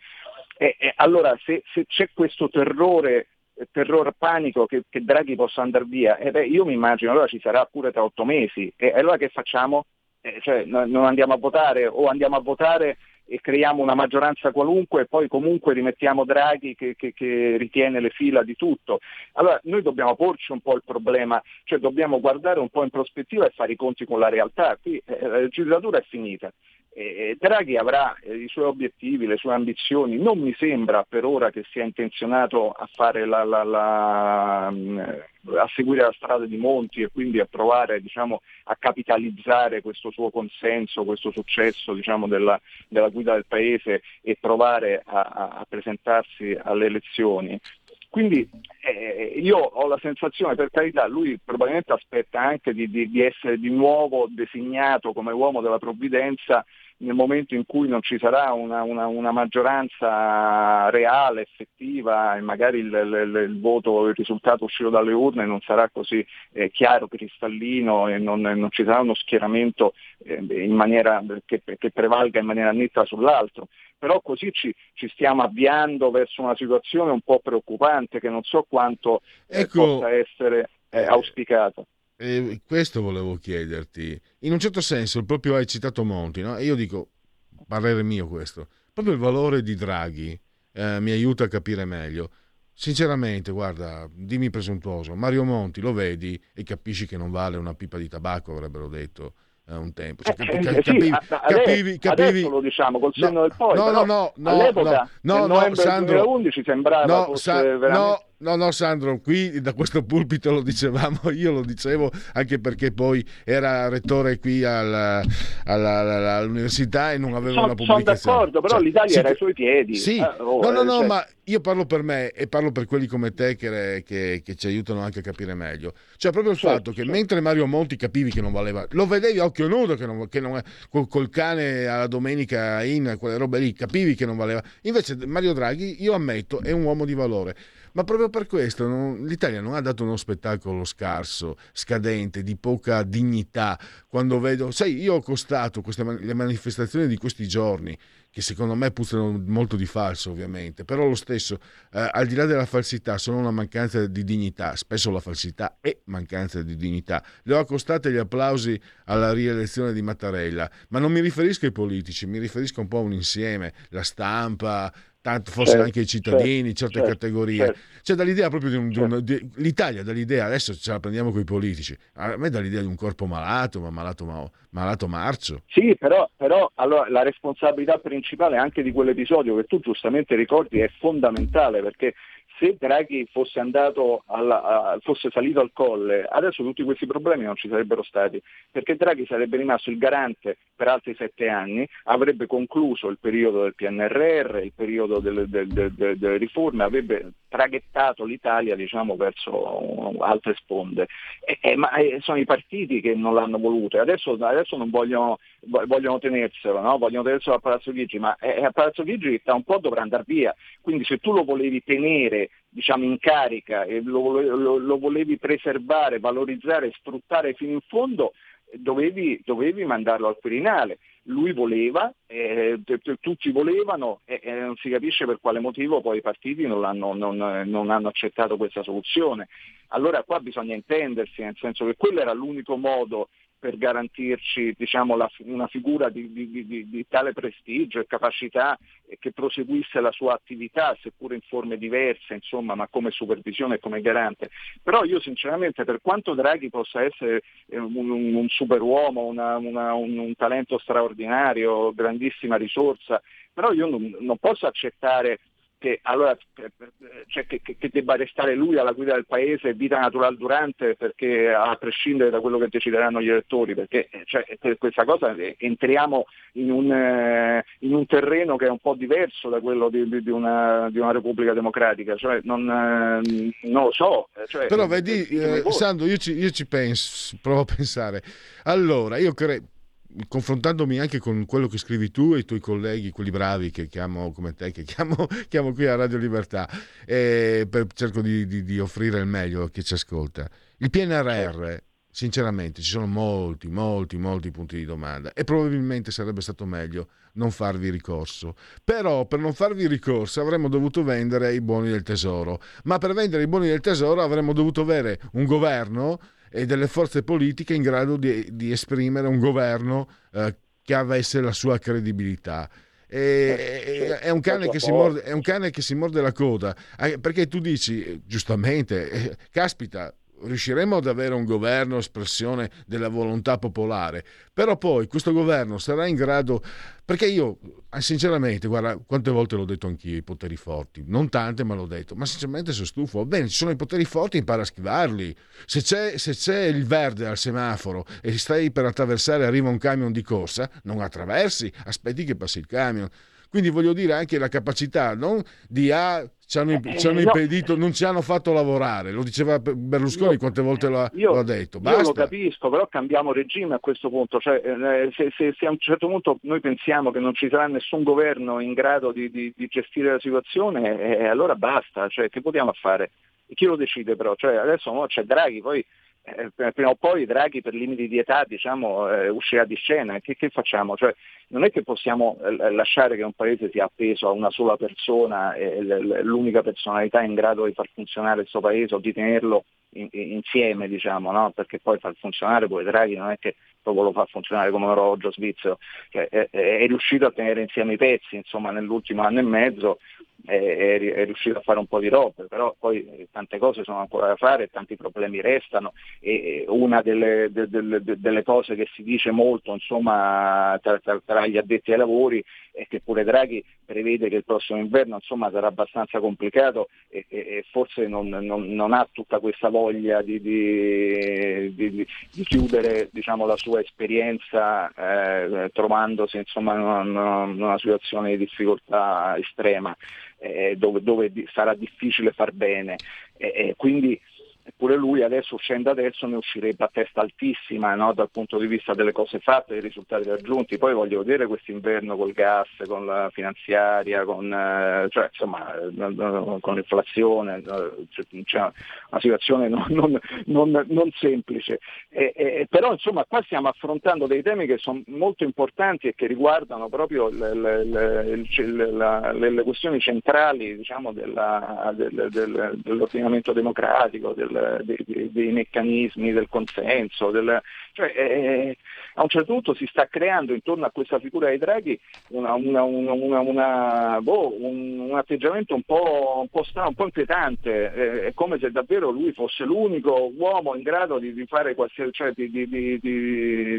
eh, allora se, se c'è questo terrore terrore panico che, che, Draghi possa andare via, eh beh, io mi immagino allora ci sarà pure tra otto mesi e allora che facciamo? Eh, cioè, non andiamo a votare o andiamo a votare e creiamo una maggioranza qualunque e poi comunque rimettiamo Draghi che, che, che, ritiene le fila di tutto. Allora noi dobbiamo porci un po' il problema, cioè dobbiamo guardare un po' in prospettiva e fare i conti con la realtà. Qui eh, la legislatura è finita. Draghi avrà eh, i suoi obiettivi, le sue ambizioni, non mi sembra per ora che sia intenzionato a, la, la, la, mm, a seguire la strada di Monti e quindi a provare diciamo, a capitalizzare questo suo consenso, questo successo diciamo, della, della, guida del Paese e provare a, a presentarsi alle elezioni. Quindi eh, io ho la sensazione, per carità, lui probabilmente aspetta anche di, di, di essere di nuovo designato come uomo della provvidenza nel momento in cui non ci sarà una, una, una maggioranza reale, effettiva e magari il, il, il, voto, il risultato uscito dalle urne non sarà così eh, chiaro, cristallino e non, non, ci sarà uno schieramento eh, in maniera, che, che, prevalga in maniera netta sull'altro. Però così ci, ci, stiamo avviando verso una situazione un po' preoccupante che non so quanto eh, ecco, possa essere eh, auspicata. Eh, questo volevo chiederti. In un certo senso, proprio hai citato Monti, no? E io dico, parere mio questo, proprio il valore di Draghi eh, mi aiuta a capire meglio. Sinceramente, guarda, dimmi presuntuoso, Mario Monti lo vedi e capisci che non vale una pipa di tabacco, avrebbero detto eh, un tempo. Cioè, eh, capi, capivi, sì, capivi, capivi, lo diciamo col senno no, del poi. No, no, no, no, all'epoca, no, no, no, Sandro, 2011 sembrava no, fosse sa- veramente... no, No, no, Sandro, qui da questo pulpito lo dicevamo, io lo dicevo anche perché poi era rettore qui alla, alla, alla, all'università e non aveva sono, una pubblicazione. Sono d'accordo, però cioè, l'Italia sì, era ai suoi piedi. Sì, eh, oh, no, no, no, cioè... ma io parlo per me e parlo per quelli come te che, che, che ci aiutano anche a capire meglio. Cioè proprio il certo, fatto che certo. mentre Mario Monti capivi che non valeva, lo vedevi a occhio nudo che non, che non col, col, cane alla domenica in quelle robe lì, capivi che non valeva. Invece Mario Draghi, io ammetto, è un uomo di valore. Ma proprio per questo non, l'Italia non ha dato uno spettacolo scarso, scadente, di poca dignità. Quando vedo, sai, io ho costato queste, le manifestazioni di questi giorni, che secondo me puzzano molto di falso ovviamente, però lo stesso, eh, al di là della falsità, sono una mancanza di dignità, spesso la falsità è mancanza di dignità. Le ho accostate gli applausi alla rielezione di Mattarella, ma non mi riferisco ai politici, mi riferisco un po' a un insieme, la stampa, tanto forse certo, anche i cittadini, certo, certe certo, categorie. Certo. C'è dall'idea proprio di, un, di, un, di l'Italia, dall'idea, adesso ce la prendiamo con i politici, a me dà l'idea di un corpo malato, ma malato, ma, malato marcio. Sì, però, però allora, la responsabilità principale anche di quell'episodio che tu giustamente ricordi è fondamentale perché se Draghi fosse, alla, fosse salito al colle, adesso tutti questi problemi non ci sarebbero stati, perché Draghi sarebbe rimasto il garante per altri sette anni, avrebbe concluso il periodo del PNRR, il periodo delle, delle, delle, delle riforme, avrebbe traghettato l'Italia diciamo, verso altre sponde. E, e, ma sono i partiti che non l'hanno voluto adesso, adesso non vogliono, vogliono tenerselo, no? vogliono tenerselo a Palazzo Chigi, ma a Palazzo Chigi tra un po' dovrà andare via. Quindi se tu lo volevi tenere diciamo, in carica e lo, lo, lo volevi preservare, valorizzare, sfruttare fino in fondo, dovevi, dovevi mandarlo al Quirinale. Lui voleva, eh, tutti volevano e eh, non si capisce per quale motivo poi i partiti non, non, non, hanno accettato questa soluzione. Allora qua bisogna intendersi, nel senso che quello era l'unico modo per garantirci diciamo, la, una figura di, di, di, di, tale prestigio e capacità che proseguisse la sua attività, seppure in forme diverse, insomma, ma come supervisione e come garante. Però io sinceramente, per quanto Draghi possa essere eh, un, un superuomo, una, una, un, un, talento straordinario, grandissima risorsa, però io non, non posso accettare che, allora, cioè, che, che, debba restare lui alla guida del paese vita natural durante perché a prescindere da quello che decideranno gli elettori perché cioè, per questa cosa eh, entriamo in un, eh, in un, terreno che è un po' diverso da quello di, di, una, di una, repubblica democratica cioè, non, eh, non, lo so cioè, però vedi eh, Sandro io ci, io ci penso provo a pensare. Allora io credo confrontandomi anche con quello che scrivi tu e i tuoi colleghi, quelli bravi che chiamo come te, che chiamo, chiamo qui a Radio Libertà, e per, cerco di, di, di offrire il meglio a chi ci ascolta. Il PNRR sinceramente ci sono molti, molti, molti punti di domanda e probabilmente sarebbe stato meglio non farvi ricorso. Però per non farvi ricorso avremmo dovuto vendere i buoni del tesoro, ma per vendere i buoni del tesoro avremmo dovuto avere un governo e delle forze politiche in grado di, di esprimere un governo eh, che avesse la sua credibilità. E, è, un morde, è, un cane che si morde, la coda perché tu dici giustamente, eh, caspita, riusciremo ad avere un governo espressione della volontà popolare, però poi questo governo sarà in grado, perché io eh, sinceramente, guarda, quante volte l'ho detto anch'io, i poteri forti, non tante ma l'ho detto, ma sinceramente sono stufo, bene, ci sono i poteri forti, impara a schivarli, se c'è, se c'è il verde al semaforo e stai per attraversare, arriva un camion di corsa, non attraversi, aspetti che passi il camion. Quindi voglio dire anche la capacità non di ah, ci hanno, ci hanno eh, impedito, non ci hanno fatto lavorare. Lo diceva Berlusconi, io, quante volte lo, io, lo ha detto. Basta. Io lo capisco, però cambiamo regime a questo punto. Cioè, eh, se, se, se, a un certo punto noi pensiamo che non ci sarà nessun governo in grado di, di, di gestire la situazione, eh, allora basta. Cioè, che possiamo fare? Chi lo decide però? Cioè, adesso no, c'è Draghi, poi eh, prima o poi Draghi per limiti di età diciamo, eh, uscirà di scena, che, che facciamo? Cioè, non è che possiamo eh, lasciare che un paese sia appeso a una sola persona, e l'unica personalità in grado di far funzionare il suo paese o di tenerlo in, insieme, diciamo, no? perché poi far funzionare poi Draghi non è che proprio lo fa funzionare come un orologio svizzero, cioè, è, è, riuscito a tenere insieme i pezzi insomma, nell'ultimo anno e mezzo è, è, riuscito a fare un po' di robe, però poi eh, tante cose sono ancora da fare, tanti problemi restano e una delle, de, de, de, delle cose che si dice molto insomma, tra, tra, tra, gli addetti ai lavori è che pure Draghi prevede che il prossimo inverno insomma, sarà abbastanza complicato e, e, e forse non, non, non, ha tutta questa voglia di, di, di, di chiudere diciamo, la sua esperienza eh, trovandosi insomma, in una, in una situazione di difficoltà estrema eh, dove, dove, sarà difficile far bene. Eh, quindi Eppure lui adesso, uscendo adesso, ne uscirebbe a testa altissima no? dal punto di vista delle cose fatte, dei risultati raggiunti. Poi voglio vedere quest'inverno col gas, con la finanziaria, con, eh, cioè, insomma, eh, con l'inflazione, c'è una situazione non, non, non, non semplice. E, e, però insomma qua stiamo affrontando dei temi che sono molto importanti e che riguardano proprio le, le, le, le questioni centrali diciamo, della, del, del, dell'ordinamento democratico, del, dei, dei, meccanismi del consenso, del, cioè, eh, a un certo punto si sta creando intorno a questa figura dei Draghi una, una, una, boh, un, un, atteggiamento un po', un po', strano, un po' inquietante, eh, è come se davvero lui fosse l'unico uomo in grado di, di cioè di, di,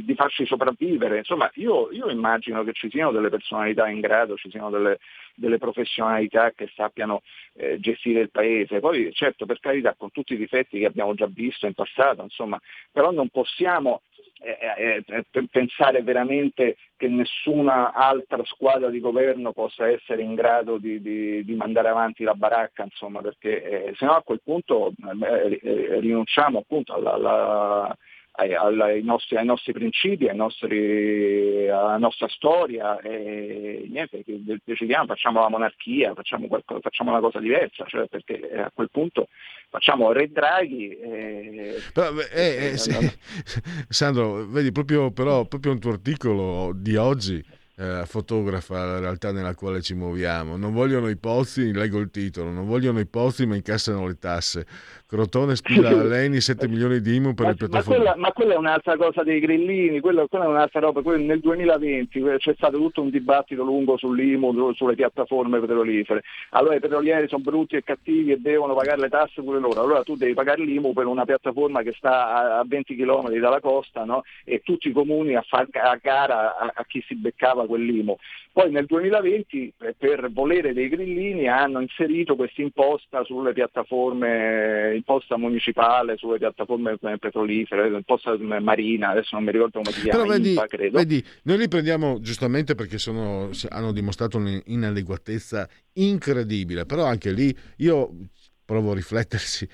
di, farci sopravvivere. Insomma, io, io, immagino che ci siano delle personalità in grado, ci siano delle, delle professionalità che sappiano eh, gestire il paese. Poi certo per carità con tutti i difetti che abbiamo già visto in passato, insomma, però non possiamo eh, eh, eh pensare veramente che nessuna altra squadra di governo possa essere in grado di, di, di mandare avanti la baracca, insomma, perché eh, se no a quel punto eh, eh, rinunciamo appunto alla, alla ai, ai, nostri, ai, nostri, principi, ai nostri, alla nostra storia e niente, decidiamo, facciamo la monarchia, facciamo, qualcosa, facciamo una cosa diversa, cioè perché a quel punto facciamo Re Draghi. E, però, eh, eh, sì. Sandro, vedi proprio, però, proprio un tuo articolo di oggi eh, fotografa la realtà nella quale ci muoviamo. Non vogliono i pozzi, leggo il titolo, non vogliono i pozzi ma incassano le tasse. Crotone spila a Leni 7 milioni di IMU per ma, le piattaforme. Ma quella, ma quella, è un'altra cosa dei grillini, quella, quella è un'altra roba. Quella, nel 2020 c'è stato tutto un dibattito lungo sull'IMU, sulle piattaforme petrolifere. Allora i petrolieri sono brutti e cattivi e devono pagare le tasse pure loro. Allora tu devi pagare l'IMU per una piattaforma che sta a, 20 km dalla costa no? e tutti i comuni a fare a gara a, a chi si beccava quell'IMU. Poi nel 2020 eh, per volere dei grillini hanno inserito questa imposta sulle piattaforme imposta municipale sulle piattaforme petrolifere, imposta marina, adesso non mi ricordo come si chiama, Però vedi, IMPA, credo. Vedi, noi li prendiamo giustamente perché sono, hanno dimostrato un'inadeguatezza incredibile, però anche lì io provo a riflettersi.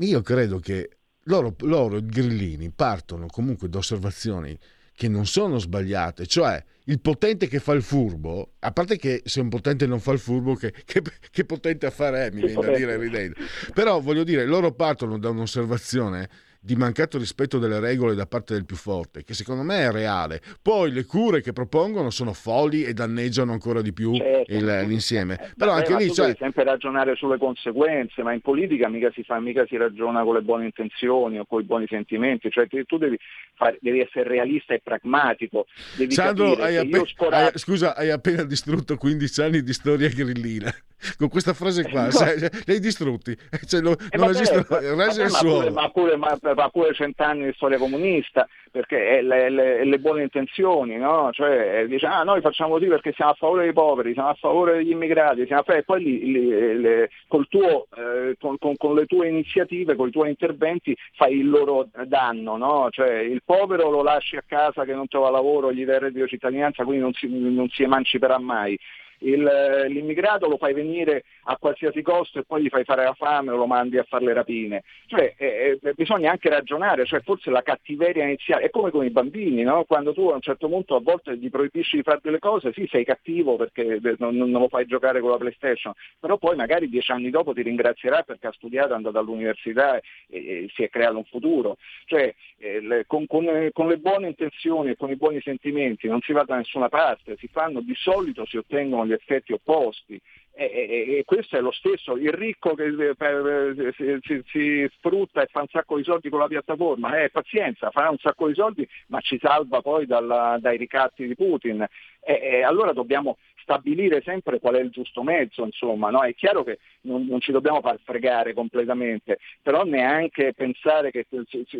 Io credo che loro, loro grillini partono comunque da osservazioni che non sono sbagliate, cioè il potente che fa il furbo, a parte che se un potente non fa il furbo, che, che, che potente affare è, mi viene da dire ridendo. Però voglio dire, loro partono da un'osservazione di mancato rispetto delle regole da parte del più forte, che secondo me è reale. Poi le cure che propongono sono folli e danneggiano ancora di più certo. il, l'insieme. Però Beh, anche lì... Cioè... Devi sempre ragionare sulle conseguenze, ma in politica mica si, fa, mica si ragiona con le buone intenzioni o con i buoni sentimenti, cioè tu devi, fare, devi essere realista e pragmatico. Devi Sandro, hai appena, scorato... hai, scusa, hai appena distrutto 15 anni di storia grillina con questa frase qua, no. sai, li hai distrutti, cioè, lo, eh, non esistono rese al suolo. Ma pure, ma, ma pure cent'anni di storia comunista, perché le, le, le buone intenzioni, no? Cioè, dice, ah, noi facciamo così perché siamo a favore dei poveri, siamo a favore degli immigrati, siamo a favore, e poi li, li, le, tuo, eh, con, con, con, le tue iniziative, con i tuoi interventi, fai il loro danno, no? Cioè, il povero lo lasci a casa che non trova lavoro, gli dai il reddito di cittadinanza, quindi non si, non si emanciperà mai il, l'immigrato lo fai venire a qualsiasi costo e poi gli fai fare la fame o lo mandi a fare le rapine. Cioè, eh, eh, bisogna anche ragionare, cioè, forse la cattiveria iniziale è come con i bambini, no? quando tu a un certo punto a volte gli proibisci di fare delle cose, sì sei cattivo perché non, non, lo fai giocare con la PlayStation, però poi magari dieci anni dopo ti ringrazierà perché ha studiato, è andato all'università e, e si è creato un futuro. Cioè, eh, le, con, con, con le buone intenzioni e con i buoni sentimenti non si va da nessuna parte, si fanno di solito, si ottengono gli effetti opposti. E, e, e, questo è lo stesso, il ricco che eh, per, si, si, si, sfrutta e fa un sacco di soldi con la piattaforma, eh, pazienza, farà un sacco di soldi ma ci salva poi dalla, dai ricatti di Putin. E, allora dobbiamo stabilire sempre qual è il giusto mezzo, insomma, no? è chiaro che non, non, ci dobbiamo far fregare completamente, però neanche pensare che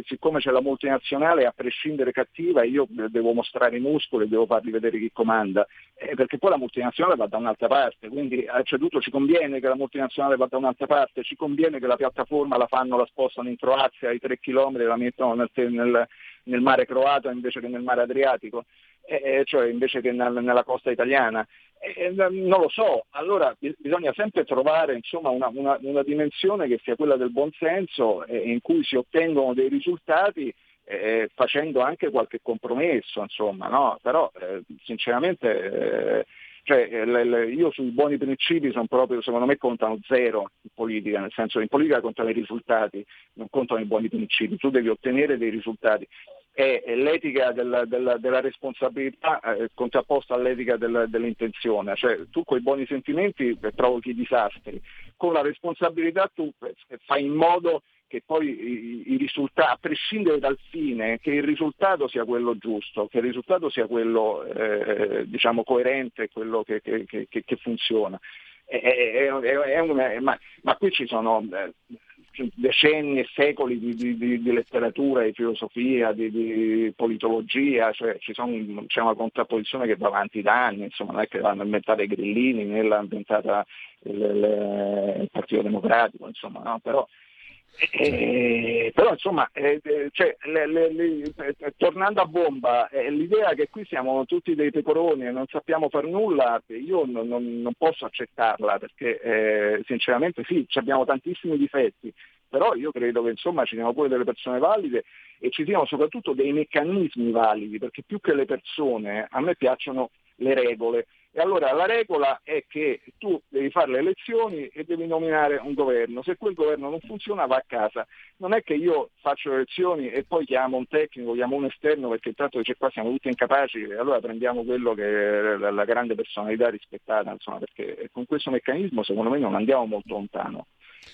siccome c'è la multinazionale a prescindere cattiva io devo mostrare i muscoli devo farli vedere chi comanda, eh, perché poi la multinazionale va da un'altra parte, quindi a ceduto ci conviene che la multinazionale va da un'altra parte, ci conviene che la piattaforma la fanno, la spostano in Croazia ai 3 km e la mettono nel, nel, nel mare croato invece che nel mare Adriatico eh, cioè invece che nel, nella costa italiana. Eh, non lo so, allora bisogna sempre trovare insomma, una, una, una, dimensione che sia quella del buonsenso eh, in cui si ottengono dei risultati eh, facendo anche qualche compromesso, insomma, no? però eh, sinceramente eh, cioè, le, le, io sui buoni principi sono proprio, secondo me contano zero in politica, nel senso che in politica contano i risultati, non contano i buoni principi, tu devi ottenere dei risultati è l'etica della, della, della responsabilità eh, contrapposta all'etica della, dell'intenzione, cioè tu con i buoni sentimenti provochi disastri, con la responsabilità tu fai in modo che poi i, i risultati, a prescindere dal fine, che il risultato sia quello giusto, che il risultato sia quello eh, diciamo coerente, quello che, che, che, che funziona. È, è, è una, ma, ma, qui ci sono eh, decenni e secoli di, di, di, di letteratura, di filosofia, di, politologia, cioè sono, c'è una contrapposizione che va avanti da anni, insomma non è che l'hanno inventata i grillini né l'ha inventata il, il, il Partito Democratico, insomma, no? però eh, però insomma, eh, eh, cioè, le, le, le, eh, tornando a bomba, eh, l'idea che qui siamo tutti dei pecoroni e non sappiamo far nulla, io non, non, non posso accettarla perché sinceramente sì, abbiamo tantissimi difetti, però io credo che insomma ci siano pure delle persone valide e ci siano soprattutto dei meccanismi validi, perché più che le persone a me piacciono le regole e allora la regola è che tu devi fare le elezioni e devi nominare un governo. Se quel governo non funziona va a casa. Non è che io faccio le elezioni e poi chiamo un tecnico, chiamo un esterno perché intanto dice qua siamo tutti incapaci e allora prendiamo quello che è la grande personalità rispettata, insomma, perché con questo meccanismo secondo me non andiamo molto lontano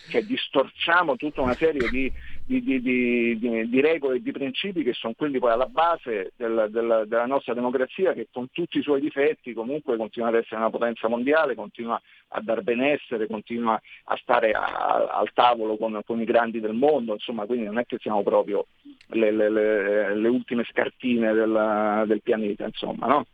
cioè distorciamo tutta una serie di, di, di, di, regole e di principi che sono quelli poi alla base del, del, della nostra democrazia che con tutti i suoi difetti comunque continua ad essere una potenza mondiale, continua a dar benessere, continua a stare a, al tavolo con, con, i grandi del mondo, insomma quindi non è che siamo proprio le, le, le, le ultime scartine del, del pianeta, insomma, no?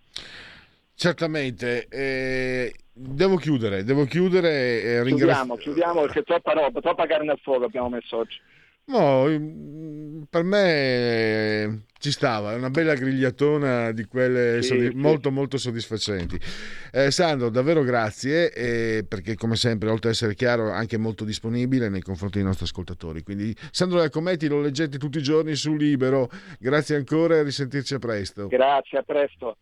Certamente. Eh, devo chiudere, devo chiudere. Eh, ringrazio... Chiudiamo, chiudiamo perché troppa roba, troppa carne al fuoco abbiamo messo oggi. No, mm, per me ci stava, è una bella grigliatona di quelle sì, soddisf- sì. molto molto soddisfacenti. Eh, Sandro, davvero grazie eh, perché come sempre, oltre ad essere chiaro, anche molto disponibile nei confronti dei nostri ascoltatori. Quindi Sandro Iacometti lo leggete tutti i giorni su Libero. Grazie ancora e risentirci a presto. Grazie, a presto.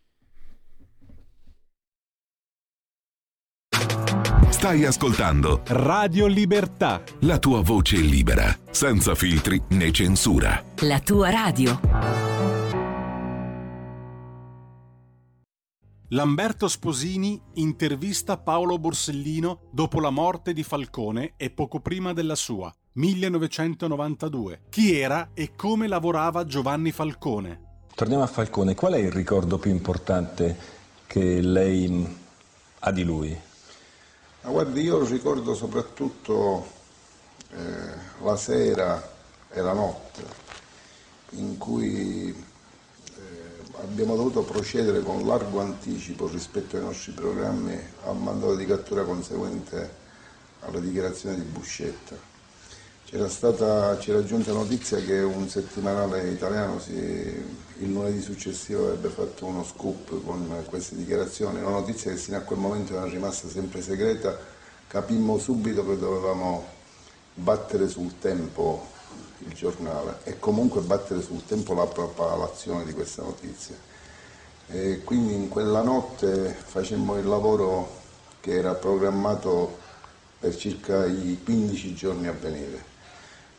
Stai ascoltando Radio Libertà. La tua voce libera, senza filtri né censura. La tua radio. Lamberto Sposini intervista Paolo Borsellino dopo la morte di Falcone e poco prima della sua, 1992. Chi era e come lavorava Giovanni Falcone? Torniamo a Falcone, qual è il ricordo più importante che lei ha di lui? Ma guardi, io ricordo soprattutto eh, la sera e la notte in cui eh, abbiamo dovuto procedere con largo anticipo rispetto ai nostri programmi al mandato di cattura conseguente alla dichiarazione di Buscetta. C'era, stata, c'era giunta notizia che un settimanale italiano si, il lunedì successivo avrebbe fatto uno scoop con queste dichiarazioni, una notizia che fino a quel momento era rimasta sempre segreta, capimmo subito che dovevamo battere sul tempo il giornale e comunque battere sul tempo la propalazione di questa notizia. E quindi in quella notte facemmo il lavoro che era programmato per circa i 15 giorni a venire.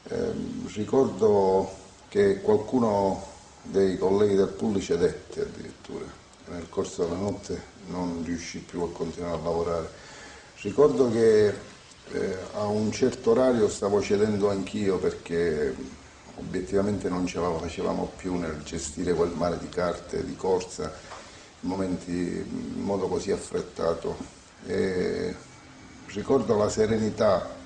Eh, ricordo che qualcuno dei colleghi del Pulli cedette addirittura, nel corso della notte non riuscì più a continuare a lavorare. Ricordo che eh, a un certo orario stavo cedendo anch'io perché obiettivamente non ce la facevamo più nel gestire quel mare di carte di corsa in momenti in modo così affrettato. E ricordo la serenità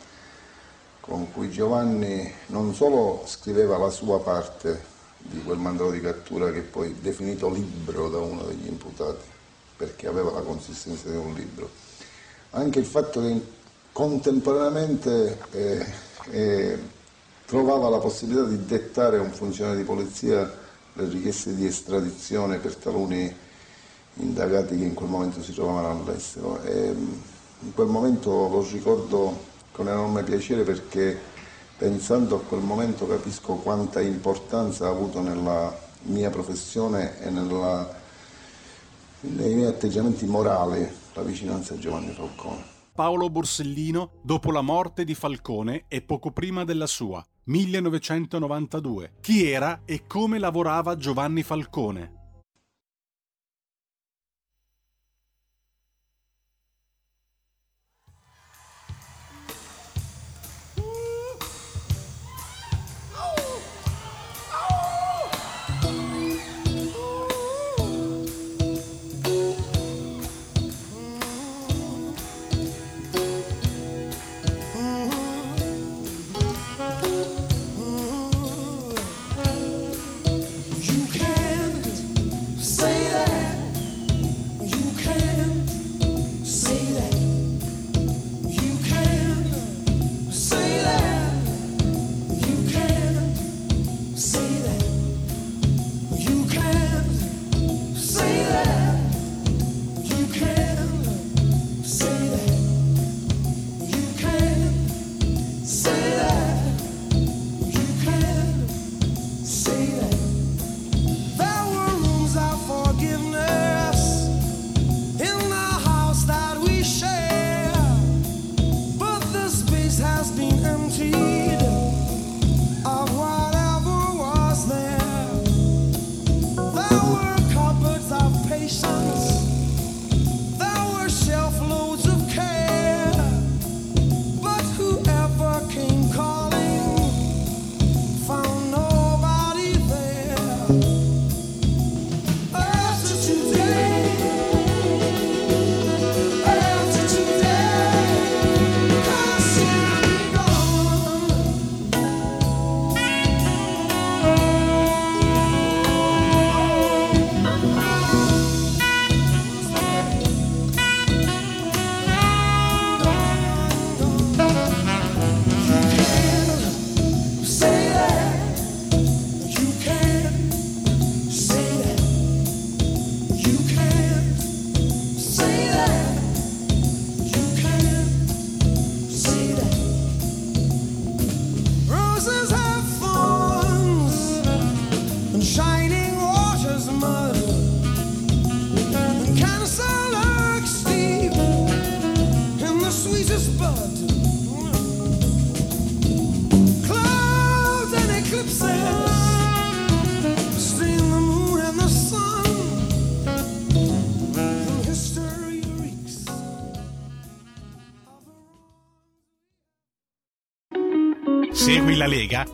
con cui Giovanni non solo scriveva la sua parte di quel mandato di cattura che poi definito libro da uno degli imputati, perché aveva la consistenza di un libro, anche il fatto che contemporaneamente eh, eh, trovava la possibilità di dettare a un funzionario di polizia le richieste di estradizione per taluni indagati che in quel momento si trovavano all'estero. E in quel momento lo ricordo con enorme piacere perché pensando a quel momento capisco quanta importanza ha avuto nella mia professione e nella, nei miei atteggiamenti morali la vicinanza a Giovanni Falcone. Paolo Borsellino dopo la morte di Falcone e poco prima della sua, 1992. Chi era e come lavorava Giovanni Falcone?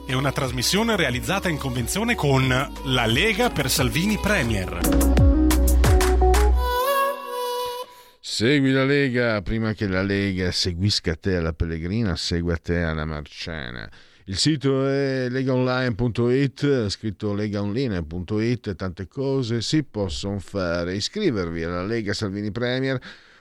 È una trasmissione realizzata in convenzione con La Lega per Salvini Premier. Segui la Lega prima che la Lega seguisca te alla Pellegrina, segua te alla Marciana. Il sito è legaonline.it, scritto legaonline.it, tante cose si possono fare. Iscrivervi alla Lega Salvini Premier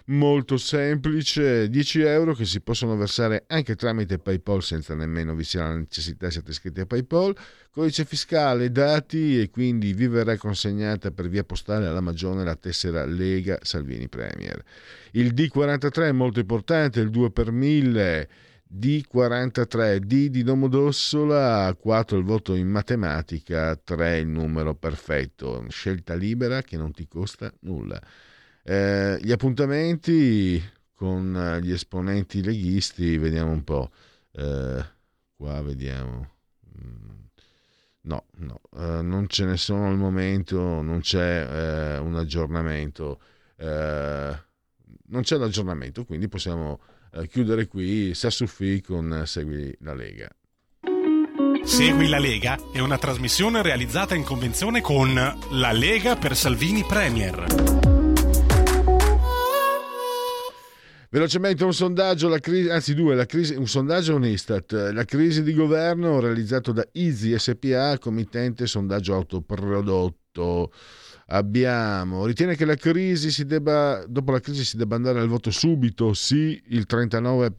molto semplice, 10 euro che si possono versare anche tramite PayPal senza nemmeno vi sia la necessità siate iscritti a PayPal, codice fiscale, dati e quindi vi verrà consegnata per via postale alla Magione la tessera Lega Salvini Premier. Il D43 è molto importante, il 2 per 1000 D43, D di Domodossola, 4 il voto in matematica, 3 il numero perfetto, scelta libera che non ti costa nulla. Eh, gli appuntamenti con eh, gli esponenti leghisti, vediamo un po'. Eh, qua vediamo. Mm, no, no, eh, non ce ne sono al momento, non c'è eh, un aggiornamento. Non c'è l'aggiornamento, quindi possiamo chiudere qui. Sassuffi con Segui la Lega. Segui la Lega è una trasmissione realizzata in convenzione con La Lega per Salvini Premier. Velocemente un sondaggio, crisi, anzi due, crisi, un sondaggio un Istat, la crisi di governo realizzato da Easy SPA, committente sondaggio autoprodotto abbiamo ritiene che la crisi si debba, dopo la crisi si debba andare al voto subito, sì il 39%,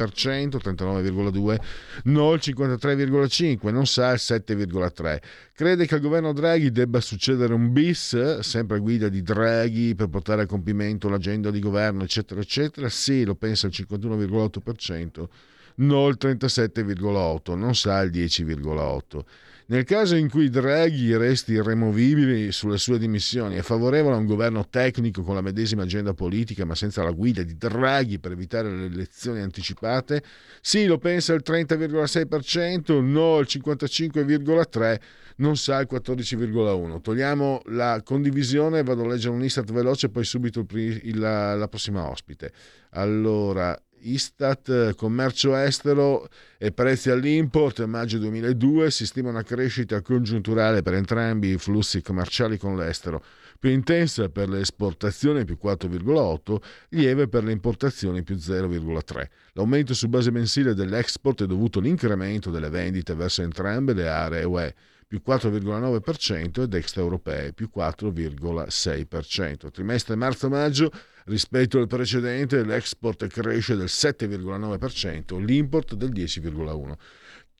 39,2%, no il 53,5%, non sa il 7,3%. Crede che al governo Draghi debba succedere un bis, sempre a guida di Draghi, per portare a compimento l'agenda di governo, eccetera, eccetera? Sì, lo pensa il 51,8%, no il 37,8%, non sa il 10,8%. Nel caso in cui Draghi resti irremovibile sulle sue dimissioni, è favorevole a un governo tecnico con la medesima agenda politica ma senza la guida di Draghi per evitare le elezioni anticipate? Sì, lo pensa il 30,6%, no il 55,3%, non sa il 14,1%. Togliamo la condivisione, vado a leggere un istat veloce e poi subito il, la, la prossima ospite. Allora, Istat, commercio estero e prezzi all'import, maggio 2002, si stima una crescita congiunturale per entrambi i flussi commerciali con l'estero, più intensa per le esportazioni più 4,8, lieve per le importazioni più 0,3. L'aumento su base mensile dell'export è dovuto all'incremento delle vendite verso entrambe le aree UE più 4,9% ed extraeuropee più 4,6%. Trimestre marzo-maggio rispetto al precedente l'export cresce del 7,9%, l'import del 10,1%.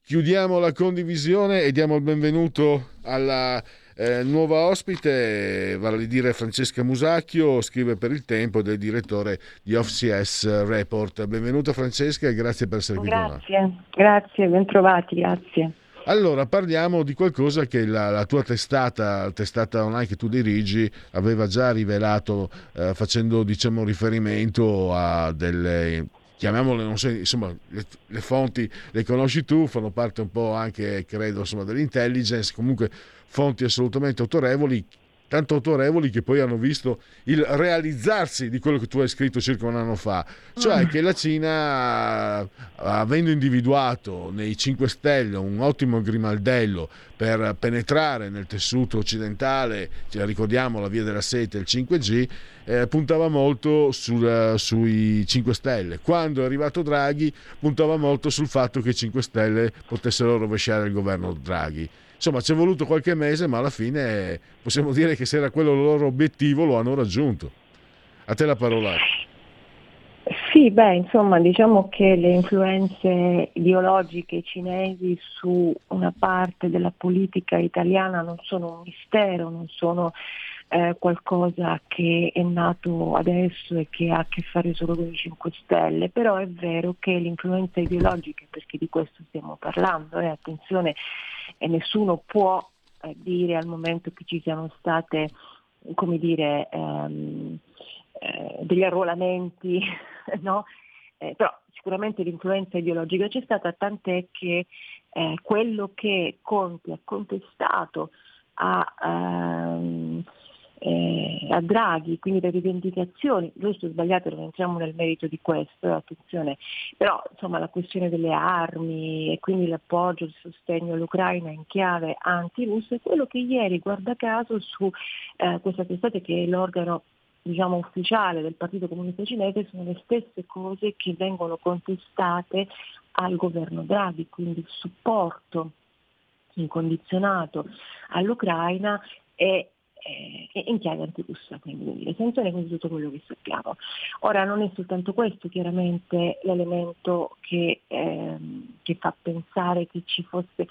Chiudiamo la condivisione e diamo il benvenuto alla eh, nuova ospite, vale a dire Francesca Musacchio, scrive per il tempo ed è direttore di OFCS Report. Benvenuta Francesca e grazie per essere qui grazie. Grazie, ben trovati, grazie. Allora, parliamo di qualcosa che la, la tua testata, testata online che tu dirigi, aveva già rivelato eh, facendo diciamo, riferimento a delle chiamiamole, non so, insomma, le, le, fonti le conosci tu, fanno parte un po' anche, credo, insomma, dell'intelligence, comunque fonti assolutamente autorevoli tanto autorevoli che poi hanno visto il realizzarsi di quello che tu hai scritto circa un anno fa, cioè mm. che la Cina, avendo individuato nei 5 Stelle un ottimo grimaldello per penetrare nel tessuto occidentale, ce ricordiamo la via della sete, il 5G, eh, puntava molto sul, sui 5 Stelle. Quando è arrivato Draghi, puntava molto sul fatto che i 5 Stelle potessero rovesciare il governo Draghi. Insomma, ci è voluto qualche mese, ma alla fine possiamo dire che se era quello il loro obiettivo lo hanno raggiunto. A te la parola. Sì, beh, insomma, diciamo che le influenze ideologiche cinesi su una parte della politica italiana non sono un mistero, non sono eh, qualcosa che è nato adesso e che ha a che fare solo con i 5 Stelle, però è vero che l'influenza ideologica, perché di questo stiamo parlando, e eh, attenzione, e nessuno può eh, dire al momento che ci siano state, come dire, ehm, eh, degli arruolamenti, no? Eh, però sicuramente l'influenza ideologica c'è stata, tant'è che eh, quello che Conti ha contestato a, ehm, eh, a Draghi, quindi le rivendicazioni, giusto o sbagliato non entriamo nel merito di questo, attenzione, però insomma la questione delle armi e quindi l'appoggio, il sostegno all'Ucraina in chiave anti-russa è quello che ieri, guarda caso, su eh, questa testate che è l'organo diciamo, ufficiale del Partito Comunista Cinese sono le stesse cose che vengono contestate al governo Draghi, quindi il supporto incondizionato all'Ucraina e eh, in chiave antirussa, quindi le sanzioni, quindi tutto quello che sappiamo. Ora non è soltanto questo chiaramente l'elemento che, ehm, che fa pensare che ci fosse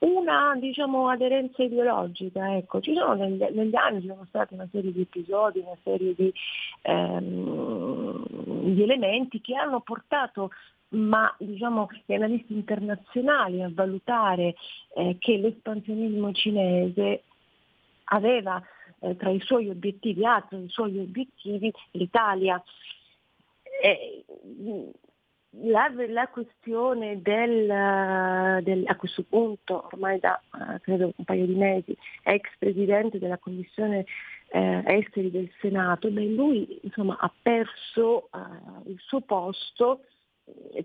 una diciamo, aderenza ideologica, ecco. ci sono negli, negli, anni ci sono stati una serie di episodi, una serie di, ehm, di elementi che hanno portato ma diciamo, gli analisti internazionali a valutare eh, che l'espansionismo cinese aveva eh, tra i suoi obiettivi, ha tra i suoi obiettivi l'Italia. Eh, la, la, questione del, del, a questo punto, ormai da uh, credo un paio di mesi, ex presidente della Commissione eh, Esteri del Senato, beh, lui insomma, ha perso uh, il suo posto eh,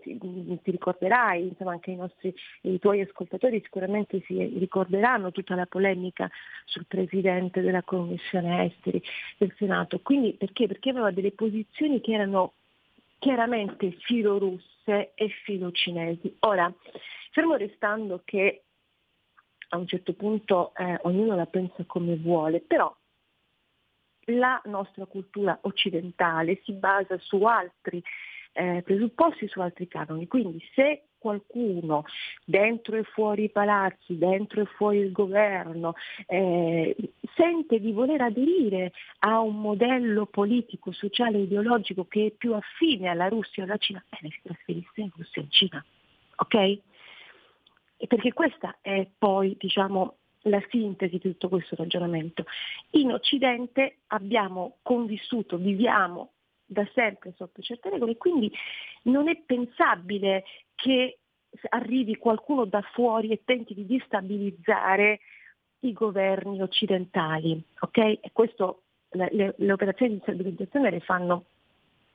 ti, ti, ricorderai, insomma anche i, nostri, i tuoi ascoltatori sicuramente si ricorderanno tutta la polemica sul Presidente della Commissione Esteri del Senato. Quindi perché? Perché aveva delle posizioni che erano chiaramente filorusse e filocinesi. Ora, fermo restando che a un certo punto eh, ognuno la pensa come vuole, però la nostra cultura occidentale si basa su altri eh, presupposti su altri canoni. Quindi se qualcuno dentro e fuori i palazzi, dentro e fuori il governo, eh, sente di voler aderire a un modello politico, sociale ideologico che è più affine alla Russia o alla Cina, bene, si trasferisce in Russia e in Cina. Ok? Perché questa è poi, diciamo, la sintesi di tutto questo ragionamento. In Occidente abbiamo convissuto, viviamo da sempre sotto certe regole, quindi non è pensabile che arrivi qualcuno da fuori e tenti di destabilizzare i governi occidentali. Okay? E questo, le, le operazioni di stabilizzazione le fanno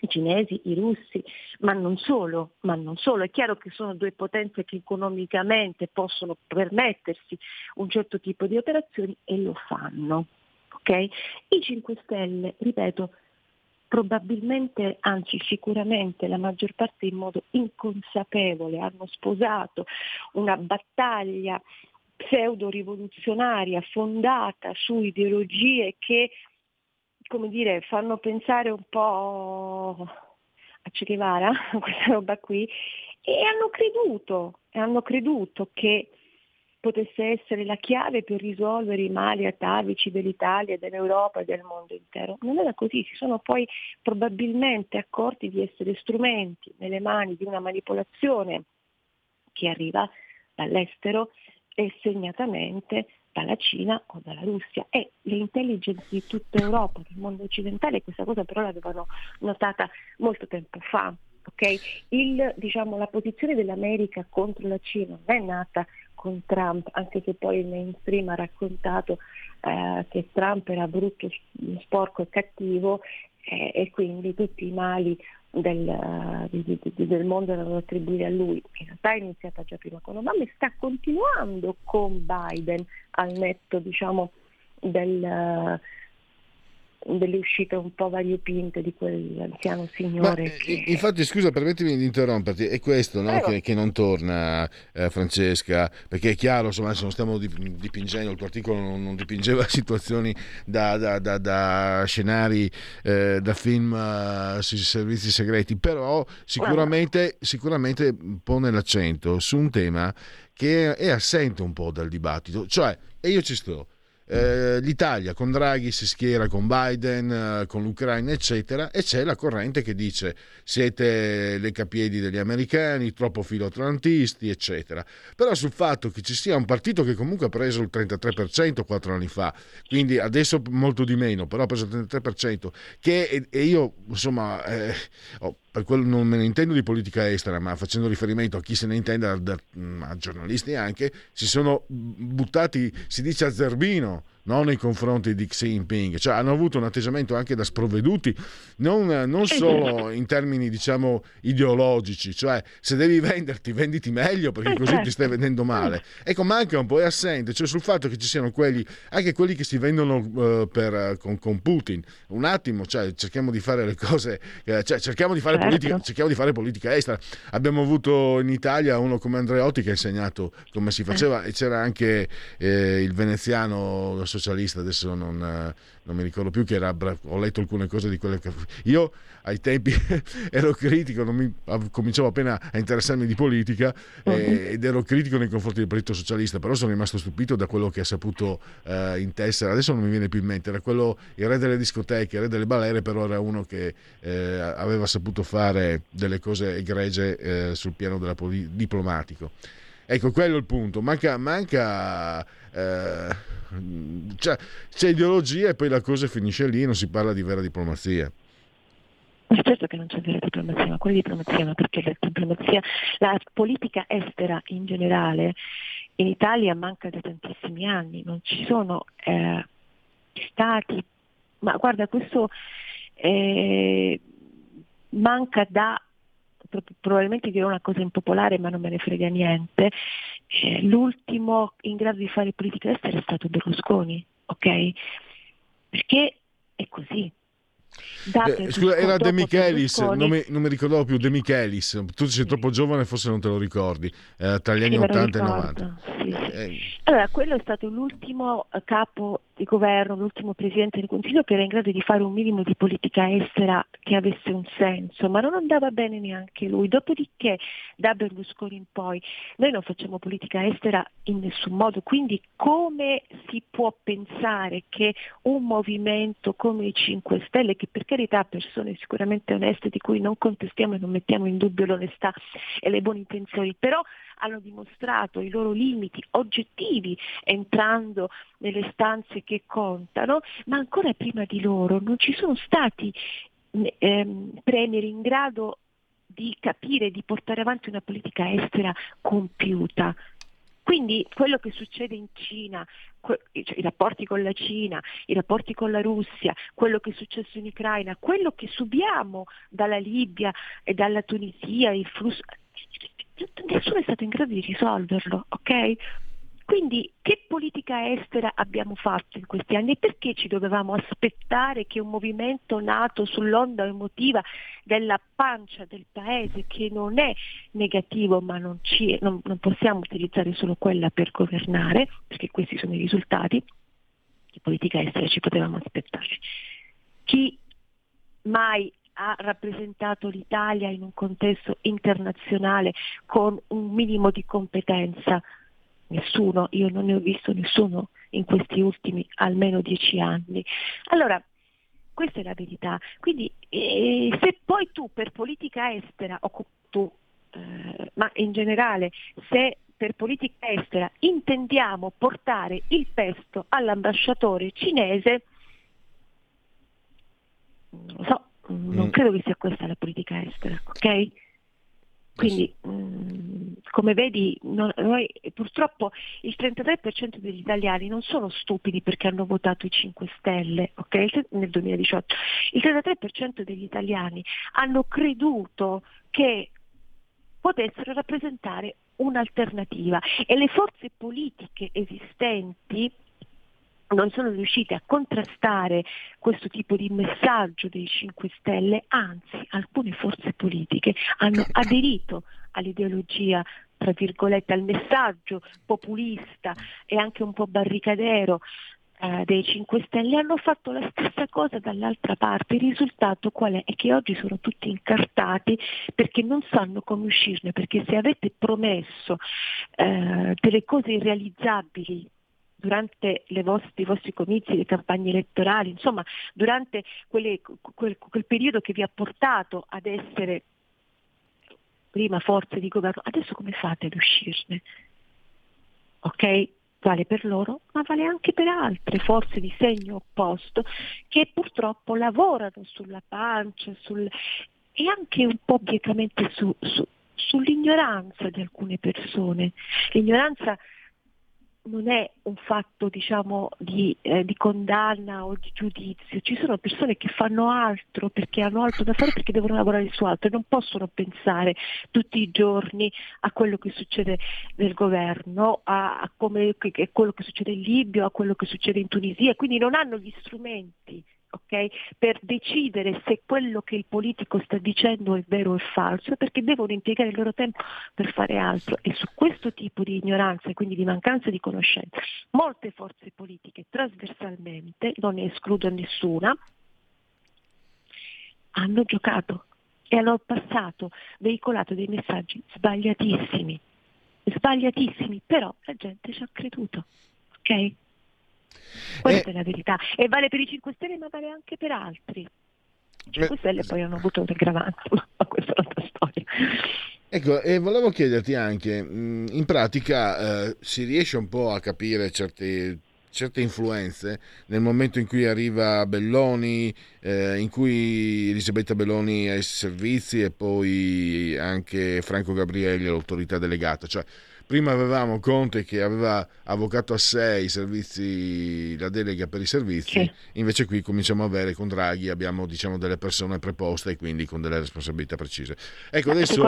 i cinesi, i russi, ma non solo, ma non solo. È chiaro che sono due potenze che economicamente possono permettersi un certo tipo di operazioni e lo fanno. Okay? I 5 Stelle, ripeto, probabilmente, anzi sicuramente la maggior parte in modo inconsapevole hanno sposato una battaglia pseudo-rivoluzionaria fondata su ideologie che come dire, fanno pensare un po' a Che Guevara, questa roba qui, e hanno creduto, hanno creduto che potesse essere la chiave per risolvere i mali atavici dell'Italia, dell'Europa e del mondo intero. Non era così, si sono poi probabilmente accorti di essere strumenti nelle mani di una manipolazione che arriva dall'estero e segnatamente dalla Cina o dalla Russia e le intelligence di tutta Europa, del mondo occidentale, questa cosa però l'avevano notata molto tempo fa. Okay? Il, diciamo, la posizione dell'America contro la Cina non è nata Trump, anche se poi il mainstream ha raccontato eh, che Trump era brutto, sporco e cattivo eh, e quindi tutti i mali del, di, di, del mondo erano attribuiti a lui. In realtà è iniziata già prima con Obama e sta continuando con Biden al netto diciamo, del, delle uscite un po' variopinte di quell'anziano signore. Ma, che... Infatti, scusa, permettimi di interromperti, è questo no, che, che, non torna, eh, Francesca, perché è chiaro, insomma, se non stiamo dipingendo, il tuo articolo non, non dipingeva situazioni da, da, da, da scenari, eh, da film uh, sui servizi segreti, però sicuramente, sicuramente pone l'accento su un tema che è assente un po' dal dibattito, cioè, e io ci sto eh, l'Italia con Draghi si schiera con Biden, eh, con l'Ucraina, eccetera, e c'è la corrente che dice siete le capiedi degli americani, troppo filoatlantisti, eccetera. Però sul fatto che ci sia un partito che comunque ha preso il 33% quattro anni fa, quindi adesso molto di meno, però ha preso il 33%, che e io insomma eh, oh, per quello non me ne intendo di politica estera, ma facendo riferimento a chi se ne intende, a, a giornalisti anche, si sono buttati, si dice a zerbino, non nei confronti di Xi Jinping, cioè hanno avuto un atteggiamento anche da sprovveduti, non, non solo in termini diciamo ideologici, cioè se devi venderti venditi meglio perché così ti stai vendendo male. Ecco, manca un po', è assente, cioè sul fatto che ci siano quelli, anche quelli che si vendono uh, per, con, con, Putin, un attimo, cioè cerchiamo di fare le cose, eh, cioè cerchiamo di fare, certo. politica, cerchiamo di fare politica estera. Abbiamo avuto in Italia uno come Andreotti che ha insegnato come si faceva e c'era anche eh, il veneziano socialista, adesso non, non, mi ricordo più che era, ho letto alcune cose di quelle che... Io ai tempi ero critico, mi, cominciavo appena a interessarmi di politica uh-huh. ed ero critico nei confronti del Partito Socialista, però sono rimasto stupito da quello che ha saputo uh, intessere, adesso non mi viene più in mente, era quello, il re delle discoteche, il re delle balere, però era uno che eh, aveva saputo fare delle cose egregie eh, sul piano poli- diplomatico. Ecco, quello è il punto. Manca, manca eh, cioè, c'è ideologia e poi la cosa finisce lì, non si parla di vera diplomazia. Ma certo che non c'è vera diplomazia, ma quale diplomazia? Ma perché la diplomazia, la politica estera in generale in Italia manca da tantissimi anni, non ci sono eh, stati, ma guarda, questo eh, manca da probabilmente dirò una cosa impopolare ma non me ne frega niente, eh, l'ultimo in grado di fare politica estera è stato Berlusconi, ok? Perché è così, eh, scusa, era De Michelis, non mi, non mi, ricordavo più De Michelis. Tu sei troppo giovane, forse non te lo ricordi, eh, tra gli anni sì, 80 e 90. Sì, sì. Eh. Allora, quello è stato l'ultimo eh, capo di governo, l'ultimo presidente del Consiglio che era in grado di fare un minimo di politica estera che avesse un senso, ma non andava bene neanche lui. Dopodiché, da Berlusconi in poi, noi non facciamo politica estera in nessun modo, quindi come si può pensare che un movimento come i 5 Stelle, che per carità persone sicuramente oneste di cui non contestiamo e non mettiamo in dubbio l'onestà e le buone intenzioni, però hanno dimostrato i loro limiti oggettivi entrando nelle stanze che contano, ma ancora prima di loro non ci sono stati ehm, premier in grado di capire, di portare avanti una politica estera compiuta. Quindi quello che succede in Cina, cioè, i rapporti con la Cina, i rapporti con la Russia, quello che è successo in Ucraina, quello che subiamo dalla Libia e dalla Tunisia, il flusso, nessuno è stato in grado di risolverlo, ok? Quindi che politica estera abbiamo fatto in questi anni e perché ci dovevamo aspettare che un movimento nato sull'onda emotiva della pancia del paese, che non è negativo ma non, ci, non, non possiamo utilizzare solo quella per governare, perché questi sono i risultati, che politica estera ci potevamo aspettare. Chi mai ha rappresentato l'Italia in un contesto internazionale con un minimo di competenza nessuno, io non ne ho visto nessuno in questi ultimi almeno dieci anni. Allora, questa è la verità. Quindi eh, se poi tu per politica estera, o tu, eh, ma in generale, se per politica estera intendiamo portare il pesto all'ambasciatore cinese, non lo so, non mm. credo che sia questa la politica estera, ok? Quindi, mm, come vedi, noi, purtroppo il 33% degli italiani non sono stupidi perché hanno votato i 5 Stelle okay, nel 2018. Il 33% degli italiani hanno creduto che potessero rappresentare un'alternativa. E le forze politiche esistenti non sono riuscite a contrastare questo tipo di messaggio dei 5 Stelle, anzi alcune forze politiche hanno aderito all'ideologia, tra virgolette, al messaggio populista e anche un po' barricadero eh, dei 5 Stelle, hanno fatto la stessa cosa dall'altra parte. Il risultato qual è? È che oggi sono tutti incartati perché non sanno come uscirne, perché se avete promesso eh, delle cose irrealizzabili durante vostre, i vostri comizi, le campagne elettorali, insomma durante quelle, quel, quel periodo che vi ha portato ad essere prima forze di governo, adesso come fate ad uscirne? Ok? Vale per loro, ma vale anche per altre forze di segno opposto che purtroppo lavorano sulla pancia sul, e anche un po' biecamente su, su, sull'ignoranza di alcune persone. L'ignoranza non è un fatto diciamo, di, eh, di, condanna o di giudizio, ci sono persone che fanno altro perché hanno altro da fare perché devono lavorare su altro e non possono pensare tutti i giorni a quello che succede nel governo, a, a, come, a quello che succede in Libia, a quello che succede in Tunisia, quindi non hanno gli strumenti okay, per decidere se quello che il politico sta dicendo è vero o falso, perché devono impiegare il loro tempo per fare altro. E su questo tipo di ignoranza e quindi di mancanza di conoscenza, molte forze politiche trasversalmente, non ne escludo nessuna, hanno giocato e hanno passato, veicolato dei messaggi sbagliatissimi, sbagliatissimi, però la gente ci ha creduto. ok? Questa eh, è la verità. E vale per i 5 Stelle ma vale anche per altri. I 5 Stelle poi hanno avuto un aggravante, ma questa è un'altra storia. Ecco, e volevo chiederti anche, in pratica eh, si riesce un po' a capire certe, certe influenze nel momento in cui arriva Belloni, eh, in cui Elisabetta Belloni ha i servizi e poi anche Franco Gabrielli l'autorità delegata, cioè prima avevamo Conte che aveva avvocato a sé i servizi, la delega per i servizi, sì. invece qui cominciamo a avere con Draghi abbiamo diciamo delle persone preposte e quindi con delle responsabilità precise. Ecco, adesso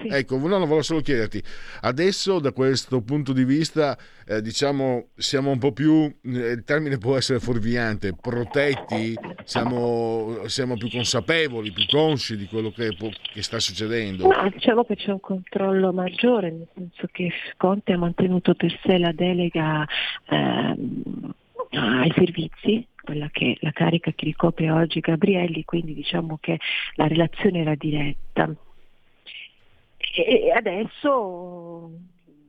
sì. Ecco, no, volevo solo chiederti, adesso da questo punto di vista, eh, diciamo, siamo un po' più, eh, il termine può essere fuorviante, protetti, siamo, siamo, più consapevoli, più consci di quello che, che sta succedendo? No, diciamo che c'è un controllo maggiore, nel senso che Conte ha mantenuto per sé la delega ehm, ai servizi, quella che la carica che ricopre oggi Gabrielli, quindi diciamo che la relazione era diretta. E adesso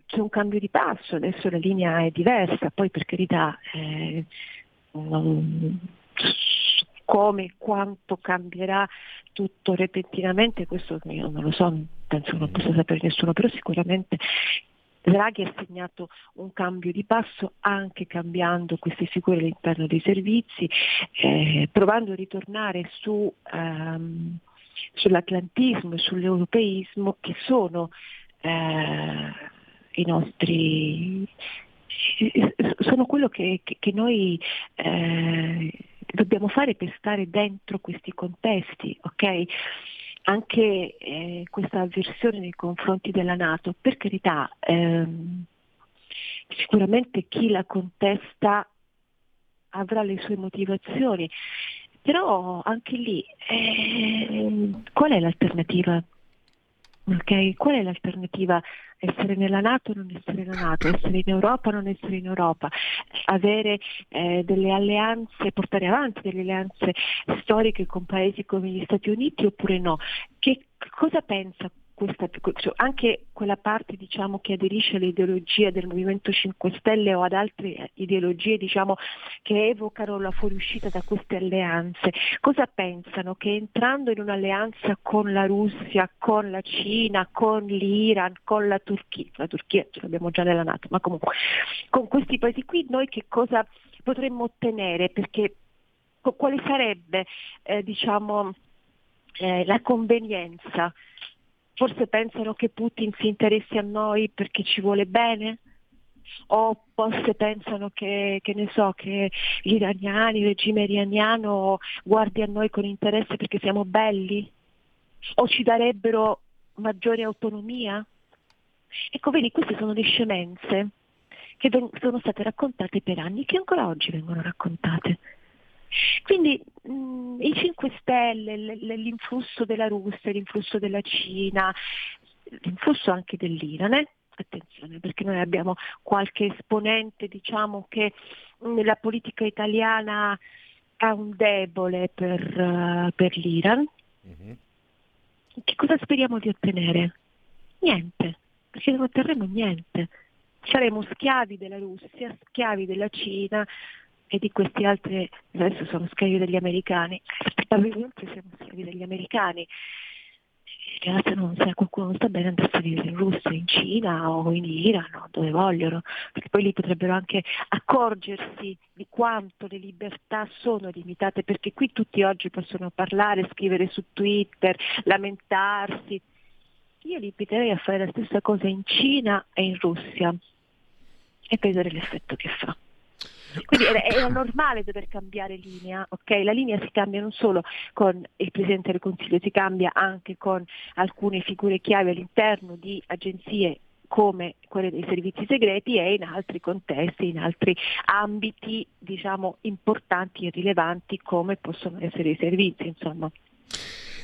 c'è un cambio di passo, adesso la linea è diversa, poi per carità eh, non, come e quanto cambierà tutto repentinamente, questo io non lo so, penso non possa sapere nessuno, però sicuramente Draghi ha segnato un cambio di passo anche cambiando queste figure all'interno dei servizi, eh, provando a ritornare su um, sull'atlantismo e sull'europeismo che sono eh, i nostri sono quello che, che, noi eh, dobbiamo fare per stare dentro questi contesti, ok? Anche eh, questa avversione nei confronti della Nato, per carità, ehm, sicuramente chi la contesta avrà le sue motivazioni, però anche lì, eh, qual è l'alternativa? Okay? Qual è l'alternativa? Essere nella Nato o non essere nella Nato, essere in Europa o non essere in Europa, avere eh, delle alleanze, portare avanti delle alleanze storiche con paesi come gli Stati Uniti oppure no? Che cosa pensa questa, cioè anche quella parte diciamo, che aderisce all'ideologia del Movimento 5 Stelle o ad altre eh, ideologie diciamo, che evocano la fuoriuscita da queste alleanze, cosa pensano? Che entrando in un'alleanza con la Russia, con la Cina, con l'Iran, con la Turchia, la Turchia ce l'abbiamo già nella Nato, ma comunque con questi paesi qui noi che cosa potremmo ottenere? Perché quale sarebbe eh, diciamo, eh, la convenienza Forse pensano che Putin si interessi a noi perché ci vuole bene? O forse pensano che, che ne so, che gli iraniani, il regime iraniano guardi a noi con interesse perché siamo belli? O ci darebbero maggiore autonomia? Ecco, vedi, queste sono le scemenze che sono state raccontate per anni, che ancora oggi vengono raccontate. Quindi mh, mm, i 5 Stelle, l- l'influsso della Russia, l'influsso della Cina, l'influsso anche dell'Iran, eh? attenzione perché noi abbiamo qualche esponente diciamo che nella politica italiana ha un debole per, uh, per l'Iran. Mm-hmm. Che cosa speriamo di ottenere? Niente, perché non otterremo niente. Saremo schiavi della Russia, schiavi della Cina, e di questi altri adesso sono schiavi degli americani, probabilmente siamo schiavi degli americani. Realtà non, se qualcuno sta bene andasse a vivere in Russia, in Cina o in Iran dove vogliono, perché poi lì potrebbero anche accorgersi di quanto le libertà sono limitate, perché qui tutti oggi possono parlare, scrivere su Twitter, lamentarsi. Io li inviterei a fare la stessa cosa in Cina e in Russia e vedere l'effetto che fa. Quindi era, normale dover cambiare linea, ok? La linea si cambia non solo con il Presidente del Consiglio, si cambia anche con alcune figure chiave all'interno di agenzie come quelle dei servizi segreti e in altri contesti, in altri ambiti diciamo, importanti e rilevanti come possono essere i servizi. Insomma.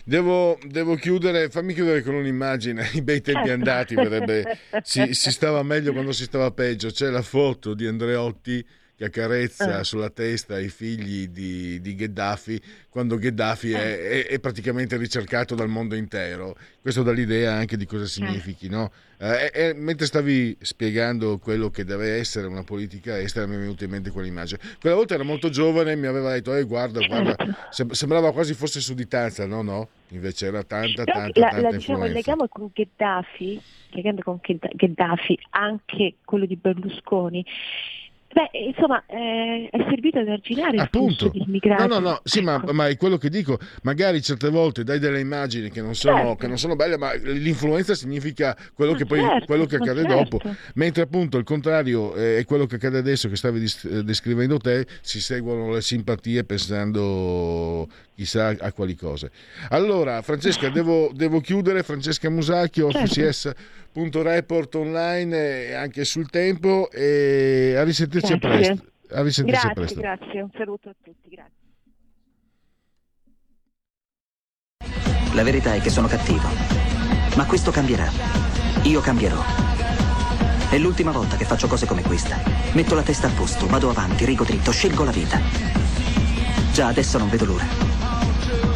Devo, devo, chiudere, fammi chiudere con un'immagine, i bei tempi andati, verrebbe, si, si, stava meglio quando si stava peggio, c'è la foto di Andreotti che accarezza eh. sulla testa i figli di, di Gheddafi quando Gheddafi eh. è, è, è, praticamente ricercato dal mondo intero. Questo dà l'idea anche di cosa significhi, no? Eh, mentre stavi spiegando quello che deve essere una politica estera mi è venuta in mente quell'immagine. Quella volta era molto giovane e mi aveva detto, eh, guarda, guarda, sembrava quasi fosse sudditanza, no, no, invece era tanta, tanta, la, tanta la, diciamo, il legame con Gheddafi, con Gheddafi, anche quello di Berlusconi, Beh, insomma, eh, è servito ad arginare Appunto. il flusso di immigrati. No, no, no, sì, ecco. ma, ma, è quello che dico. Magari certe volte dai delle immagini che non sono, certo. che non sono belle, ma l'influenza significa quello, che, poi, certo, quello che accade certo. dopo. Mentre appunto il contrario eh, è quello che accade adesso, che stavi eh, descrivendo te, si seguono le simpatie pensando chissà a quali cose. Allora, Francesca, devo, devo chiudere. Francesca Musacchio, certo. FCS.report online e anche sul tempo e a risentirci grazie. a presto. A risentirci grazie, a presto. grazie, un saluto a tutti, grazie. La verità è che sono cattivo, ma questo cambierà. Io cambierò. È l'ultima volta che faccio cose come questa. Metto la testa a posto, vado avanti, rigo dritto, scelgo la vita. Già adesso non vedo l'ora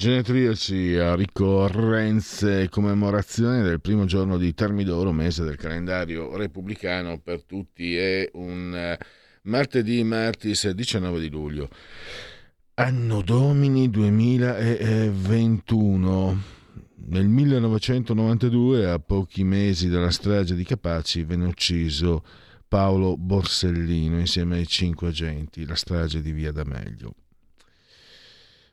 Genetriaci a ricorrenze e commemorazioni del primo giorno di Termidoro, mese del calendario repubblicano per tutti, è un eh, martedì, martis 19 di luglio. Anno Domini 2021. Nel 1992, a pochi mesi dalla strage di Capaci, venne ucciso Paolo Borsellino insieme ai cinque agenti, la strage di Via D'Amelio.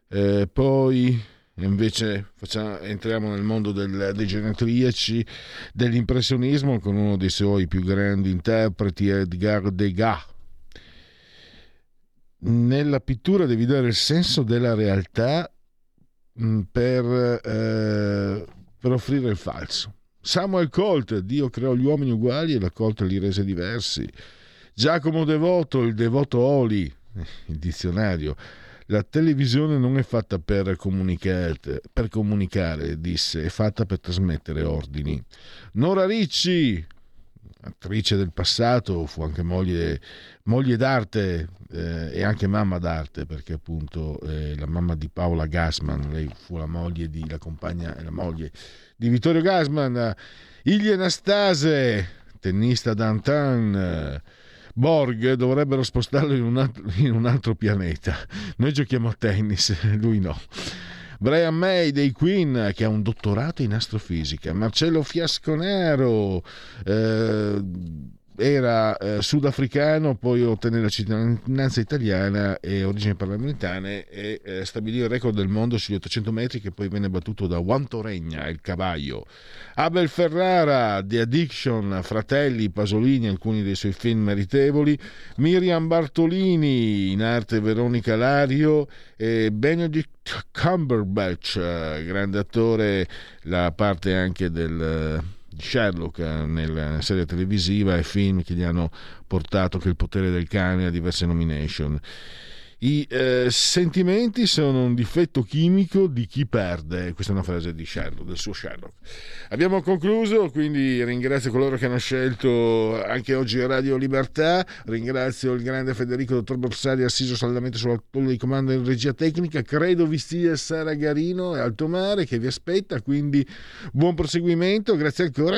Eh, poi invece facciamo, entriamo nel mondo del, dei genetriaci, dell'impressionismo con uno dei suoi più grandi interpreti, Edgar Degas. Nella pittura devi dare il senso della realtà mm, per, eh, per offrire il falso. Samuel Colt, Dio creò gli uomini uguali e la Colt li rese diversi. Giacomo Devoto, il devoto Oli, il dizionario, la televisione non è fatta per comunicare, per comunicare, disse, è fatta per trasmettere ordini. Nora Ricci, attrice del passato, fu anche moglie, moglie d'arte eh, e anche mamma d'arte, perché appunto eh, la mamma di Paola Gassman, lei fu la moglie di, la compagna, la moglie di Vittorio Gassman, Igli Anastase, tennista d'Antan, Borg dovrebbero spostarlo in un, altro, in un altro pianeta. Noi giochiamo a tennis, lui no. Brian May dei Queen che ha un dottorato in astrofisica, Marcello Fiasconero eh, era eh, sudafricano, poi ottenne la cittadinanza italiana e origini parlamentane e eh, stabilì il record del mondo sugli 800 metri che poi venne battuto da Juan Toregna, il cavallo. Abel Ferrara, The Addiction, Fratelli, Pasolini, alcuni dei suoi film meritevoli, Miriam Bartolini, in arte Veronica Lario e Benedict Cumberbatch, grande attore, la parte anche del Sherlock eh, nella serie televisiva e film che gli hanno portato che il potere del cane a diverse nomination. I eh, sentimenti sono un difetto chimico di chi perde. Questa è una frase Sherlock, del suo Sherlock. Abbiamo concluso, quindi ringrazio coloro che hanno scelto anche oggi Radio Libertà. Ringrazio il grande Federico Dottor Borsari, assiso saldamente sulla tolla di comando in regia tecnica. Credo vi sia Sara Garino e Alto Mare che vi aspetta. Quindi buon proseguimento. Grazie ancora.